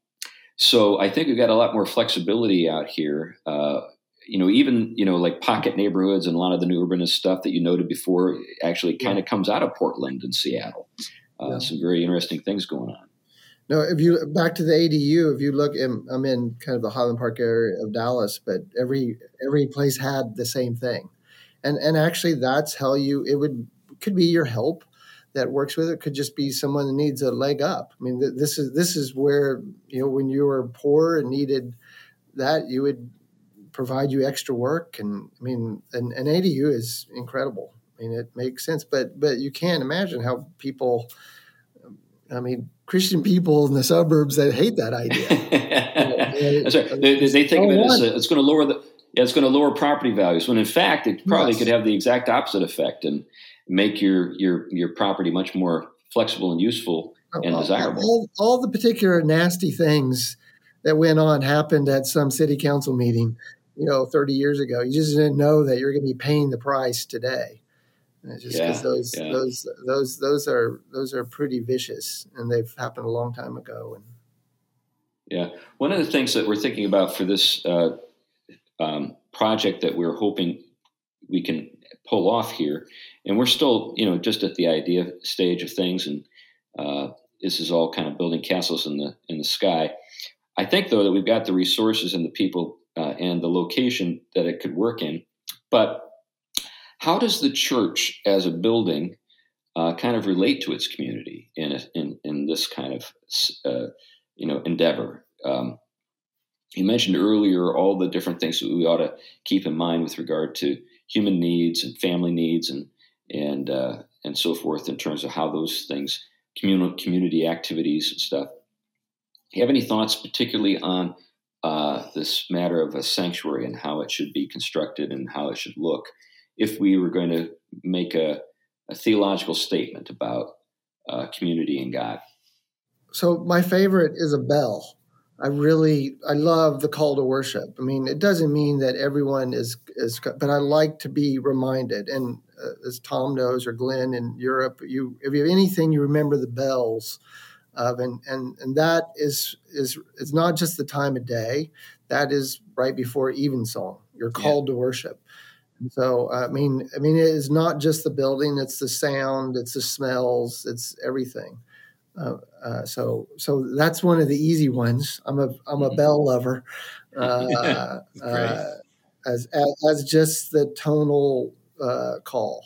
so I think we've got a lot more flexibility out here. Uh, you know, even you know, like pocket neighborhoods and a lot of the new urbanist stuff that you noted before actually kind of comes out of Portland and Seattle. Uh, yeah. Some very interesting things going on. No, if you back to the ADU, if you look, in, I'm in kind of the Highland Park area of Dallas, but every every place had the same thing, and and actually that's how you it would could be your help that works with it could just be someone that needs a leg up. I mean, this is this is where you know when you were poor and needed that, you would provide you extra work, and I mean, an, an ADU is incredible. I mean, it makes sense, but but you can't imagine how people. I mean, Christian people in the suburbs that hate that idea. That's right. They, they think of it as oh, it's going to lower the yeah, it's going to lower property values. When in fact, it probably yes. could have the exact opposite effect and make your your your property much more flexible and useful oh, and all, desirable. All, all the particular nasty things that went on happened at some city council meeting, you know, 30 years ago. You just didn't know that you're going to be paying the price today. It's just because yeah, those yeah. those those those are those are pretty vicious, and they've happened a long time ago. And yeah, one of the things that we're thinking about for this uh, um, project that we're hoping we can pull off here, and we're still you know just at the idea stage of things, and uh, this is all kind of building castles in the in the sky. I think though that we've got the resources and the people uh, and the location that it could work in, but how does the church as a building uh, kind of relate to its community in a, in, in this kind of uh, you know endeavor? Um, you mentioned earlier all the different things that we ought to keep in mind with regard to human needs and family needs and and uh, and so forth in terms of how those things communal community activities and stuff. You have any thoughts, particularly on uh, this matter of a sanctuary and how it should be constructed and how it should look? if we were going to make a, a theological statement about uh, community and God. So my favorite is a bell. I really I love the call to worship. I mean, it doesn't mean that everyone is is, but I like to be reminded. And uh, as Tom knows, or Glenn in Europe, you if you have anything, you remember the bells of, and and and that is is it's not just the time of day. That is right before evensong. You're called yeah. to worship. So I mean, I mean, it is not just the building; it's the sound, it's the smells, it's everything. Uh, uh, so, so that's one of the easy ones. I'm a I'm a mm-hmm. bell lover, uh, uh, as, as, as just the tonal uh, call.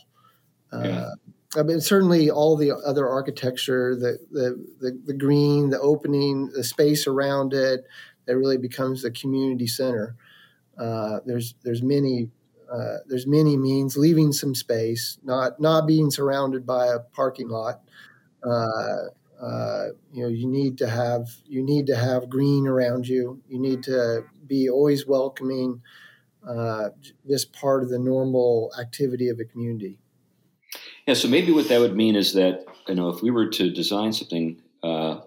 Uh, yeah. I mean, certainly all the other architecture, the, the the the green, the opening, the space around it, that really becomes the community center. there's there's many uh, there's many means leaving some space, not not being surrounded by a parking lot. Uh, uh, you know, you need to have you need to have green around you. You need to be always welcoming. Uh, just part of the normal activity of a community. Yeah. So maybe what that would mean is that you know if we were to design something uh,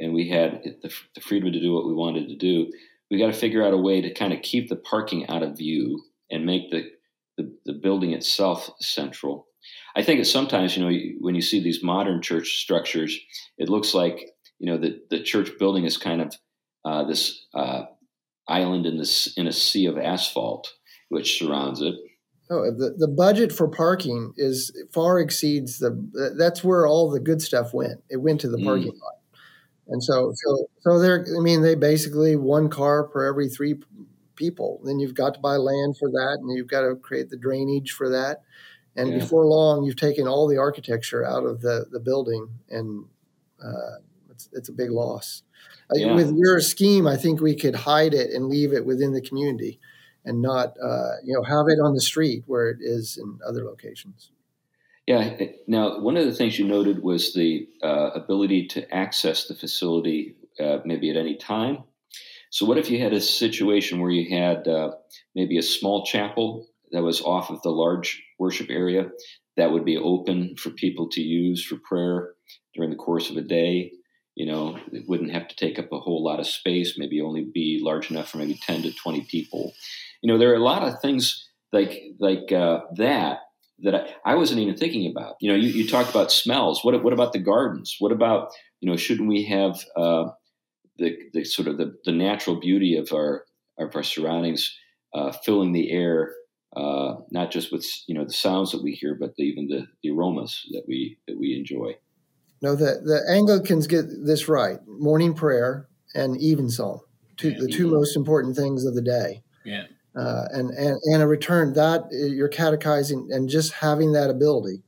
and we had the, the freedom to do what we wanted to do, we got to figure out a way to kind of keep the parking out of view and make the, the, the building itself central. I think that sometimes, you know, when you see these modern church structures, it looks like, you know, the, the church building is kind of uh, this uh, island in this in a sea of asphalt which surrounds it. Oh, the, the budget for parking is far exceeds the. That's where all the good stuff went. It went to the mm. parking lot, and so so so there. I mean, they basically one car per every three people. Then you've got to buy land for that, and you've got to create the drainage for that. And yeah. before long, you've taken all the architecture out of the the building, and uh, it's it's a big loss. Yeah. With your scheme, I think we could hide it and leave it within the community, and not uh, you know have it on the street where it is in other locations. Yeah. Now, one of the things you noted was the uh, ability to access the facility uh, maybe at any time so, what if you had a situation where you had uh, maybe a small chapel that was off of the large worship area that would be open for people to use for prayer during the course of a day. You know, it wouldn't have to take up a whole lot of space, maybe only be large enough for maybe 10 to 20 people. You know, there are a lot of things like like uh, that that I, I, wasn't even thinking about. You know, you, you talked about smells. What what about the gardens? What about you know? Shouldn't we have uh, the the sort of the, the natural beauty of our of our surroundings uh, filling the air, uh, not just with you know the sounds that we hear, but the, even the, the aromas that we that we enjoy. No, the the Anglicans get this right: morning prayer and evensong, two, yeah, the two most important things of the day. Yeah uh, and, and and a return that uh, you're catechizing and just having that ability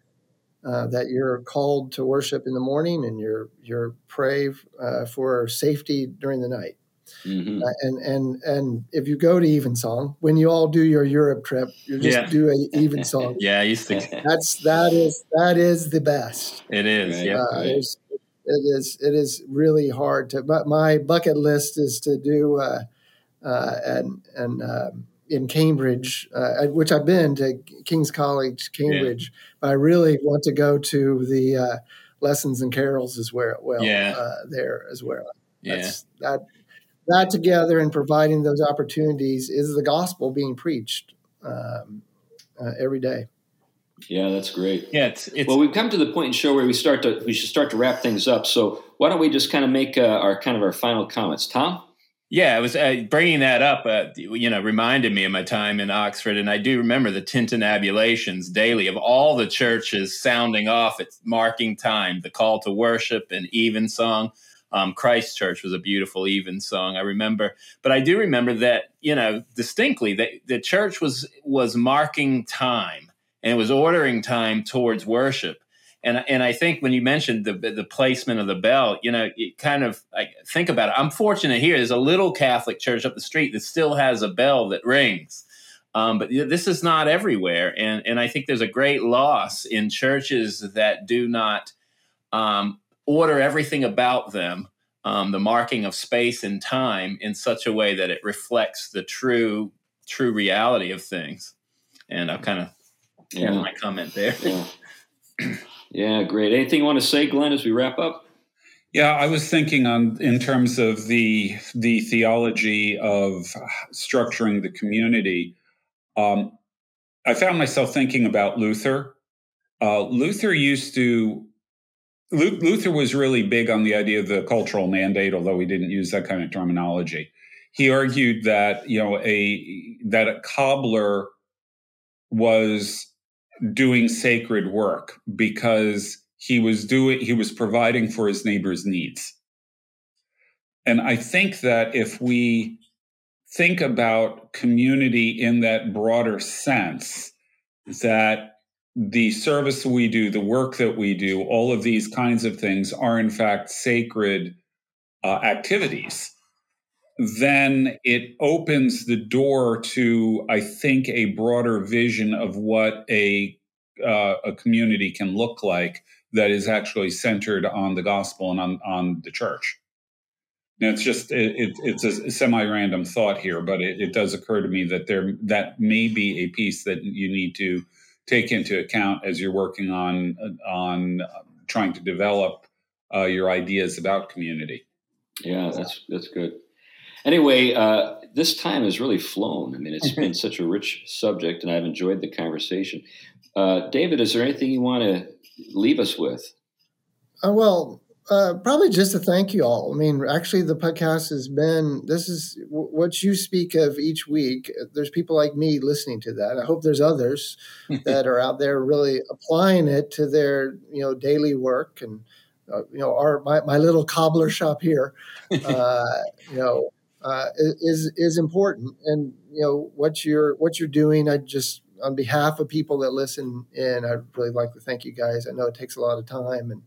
uh, that you're called to worship in the morning and you're you're pray uh, for safety during the night. Mm-hmm. Uh, and and and if you go to Evensong, when you all do your Europe trip, you just yeah. do a Evensong. yeah, I used to. That's that is that is the best. It is. Yeah, uh, right. it is. It is really hard to. But my bucket list is to do and and. Um, in Cambridge, uh, which I've been to King's College, Cambridge, yeah. but I really want to go to the uh, lessons and carols as well. well yeah. uh, there as well. That's, yeah. That that together and providing those opportunities is the gospel being preached um, uh, every day. Yeah, that's great. Yeah, it's, it's, well, we've come to the point in show where we start to we should start to wrap things up. So why don't we just kind of make uh, our kind of our final comments, Tom? Yeah, I was uh, bringing that up. Uh, you know, reminded me of my time in Oxford, and I do remember the tintinnabulations daily of all the churches sounding off at marking time, the call to worship and evensong. Um, Christ Church was a beautiful evensong. I remember, but I do remember that you know distinctly that the church was was marking time and it was ordering time towards worship and and I think when you mentioned the the placement of the bell, you know, you kind of like think about it. I'm fortunate here. There's a little Catholic church up the street that still has a bell that rings. Um, but this is not everywhere, and and I think there's a great loss in churches that do not um, order everything about them, um, the marking of space and time, in such a way that it reflects the true true reality of things. And I've kind of yeah. my comment there. Yeah. Yeah, great. Anything you want to say, Glenn, as we wrap up? Yeah, I was thinking on in terms of the the theology of structuring the community. Um, I found myself thinking about Luther. Uh, Luther used to. Luther was really big on the idea of the cultural mandate, although he didn't use that kind of terminology. He argued that you know a that a cobbler was doing sacred work because he was doing he was providing for his neighbor's needs. And i think that if we think about community in that broader sense that the service we do the work that we do all of these kinds of things are in fact sacred uh, activities then it opens the door to, I think, a broader vision of what a uh, a community can look like that is actually centered on the gospel and on on the church. Now, it's just it, it, it's a semi-random thought here, but it, it does occur to me that there that may be a piece that you need to take into account as you're working on on trying to develop uh, your ideas about community. Yeah, that's that's good. Anyway, uh, this time has really flown. I mean, it's been such a rich subject, and I've enjoyed the conversation. Uh, David, is there anything you want to leave us with? Uh, well, uh, probably just to thank you all. I mean, actually, the podcast has been this is w- what you speak of each week. There's people like me listening to that. I hope there's others that are out there really applying it to their you know daily work and uh, you know our my, my little cobbler shop here. Uh, you know uh, is is important. And you know what you're what you're doing. I just on behalf of people that listen in, I'd really like to thank you guys. I know it takes a lot of time, and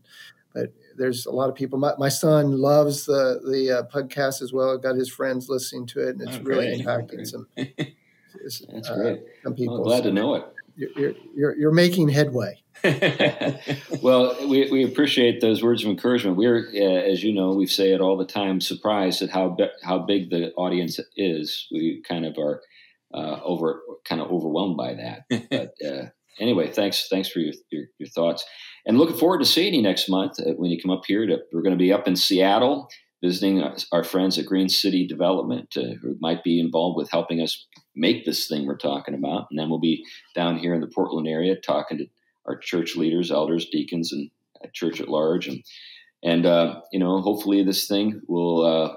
but there's a lot of people. My, my son loves the the uh, podcast as well. Got his friends listening to it, and it's oh, really impacting some. That's uh, great. Some people. Well, glad so to know it. You're, you're, you're making headway. well, we, we appreciate those words of encouragement. We're, uh, as you know, we say it all the time, surprised at how how big the audience is. We kind of are uh, over kind of overwhelmed by that. but uh, anyway, thanks thanks for your, your, your thoughts, and looking forward to seeing you next month uh, when you come up here. To, we're going to be up in Seattle visiting our, our friends at Green City Development uh, who might be involved with helping us make this thing we're talking about, and then we'll be down here in the Portland area talking to our church leaders, elders, deacons, and church at large, and and uh, you know hopefully this thing will uh,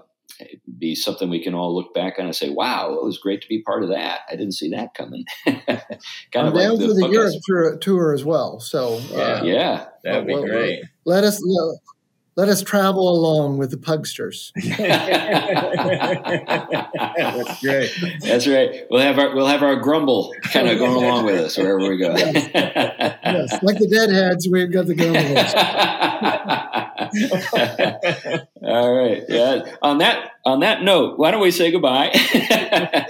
be something we can all look back on and say, "Wow, it was great to be part of that. I didn't see that coming." kind of like the, the Europe tour, tour, as well. So uh, yeah, that would be well, great. Let us let us travel along with the pugsters. That's great. That's right. We'll have our we'll have our grumble kind of going along with us wherever we go. yes. yes. like the deadheads, we've got the grumble. All right. Yeah. On that on that note, why don't we say goodbye?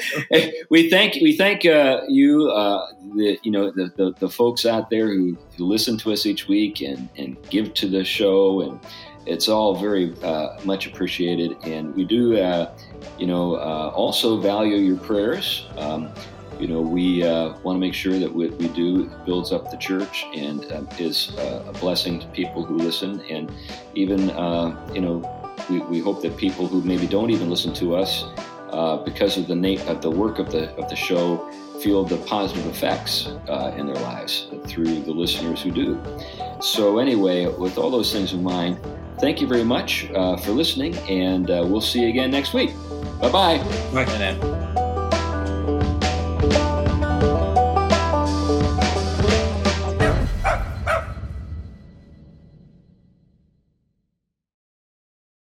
we thank we thank uh, you, uh, the you know the, the, the folks out there who, who listen to us each week and and give to the show and it's all very uh, much appreciated. And we do, uh, you know, uh, also value your prayers. Um, you know, we uh, want to make sure that what we do builds up the church and uh, is a blessing to people who listen. And even, you know, we, we hope that people who maybe don't even listen to us because of the na- of the work of the of the show feel the positive effects in their lives through the listeners who do. So anyway, with all those things in mind, thank you very much uh, for listening, and uh, we'll see you again next week. Bye-bye. Bye. Bye.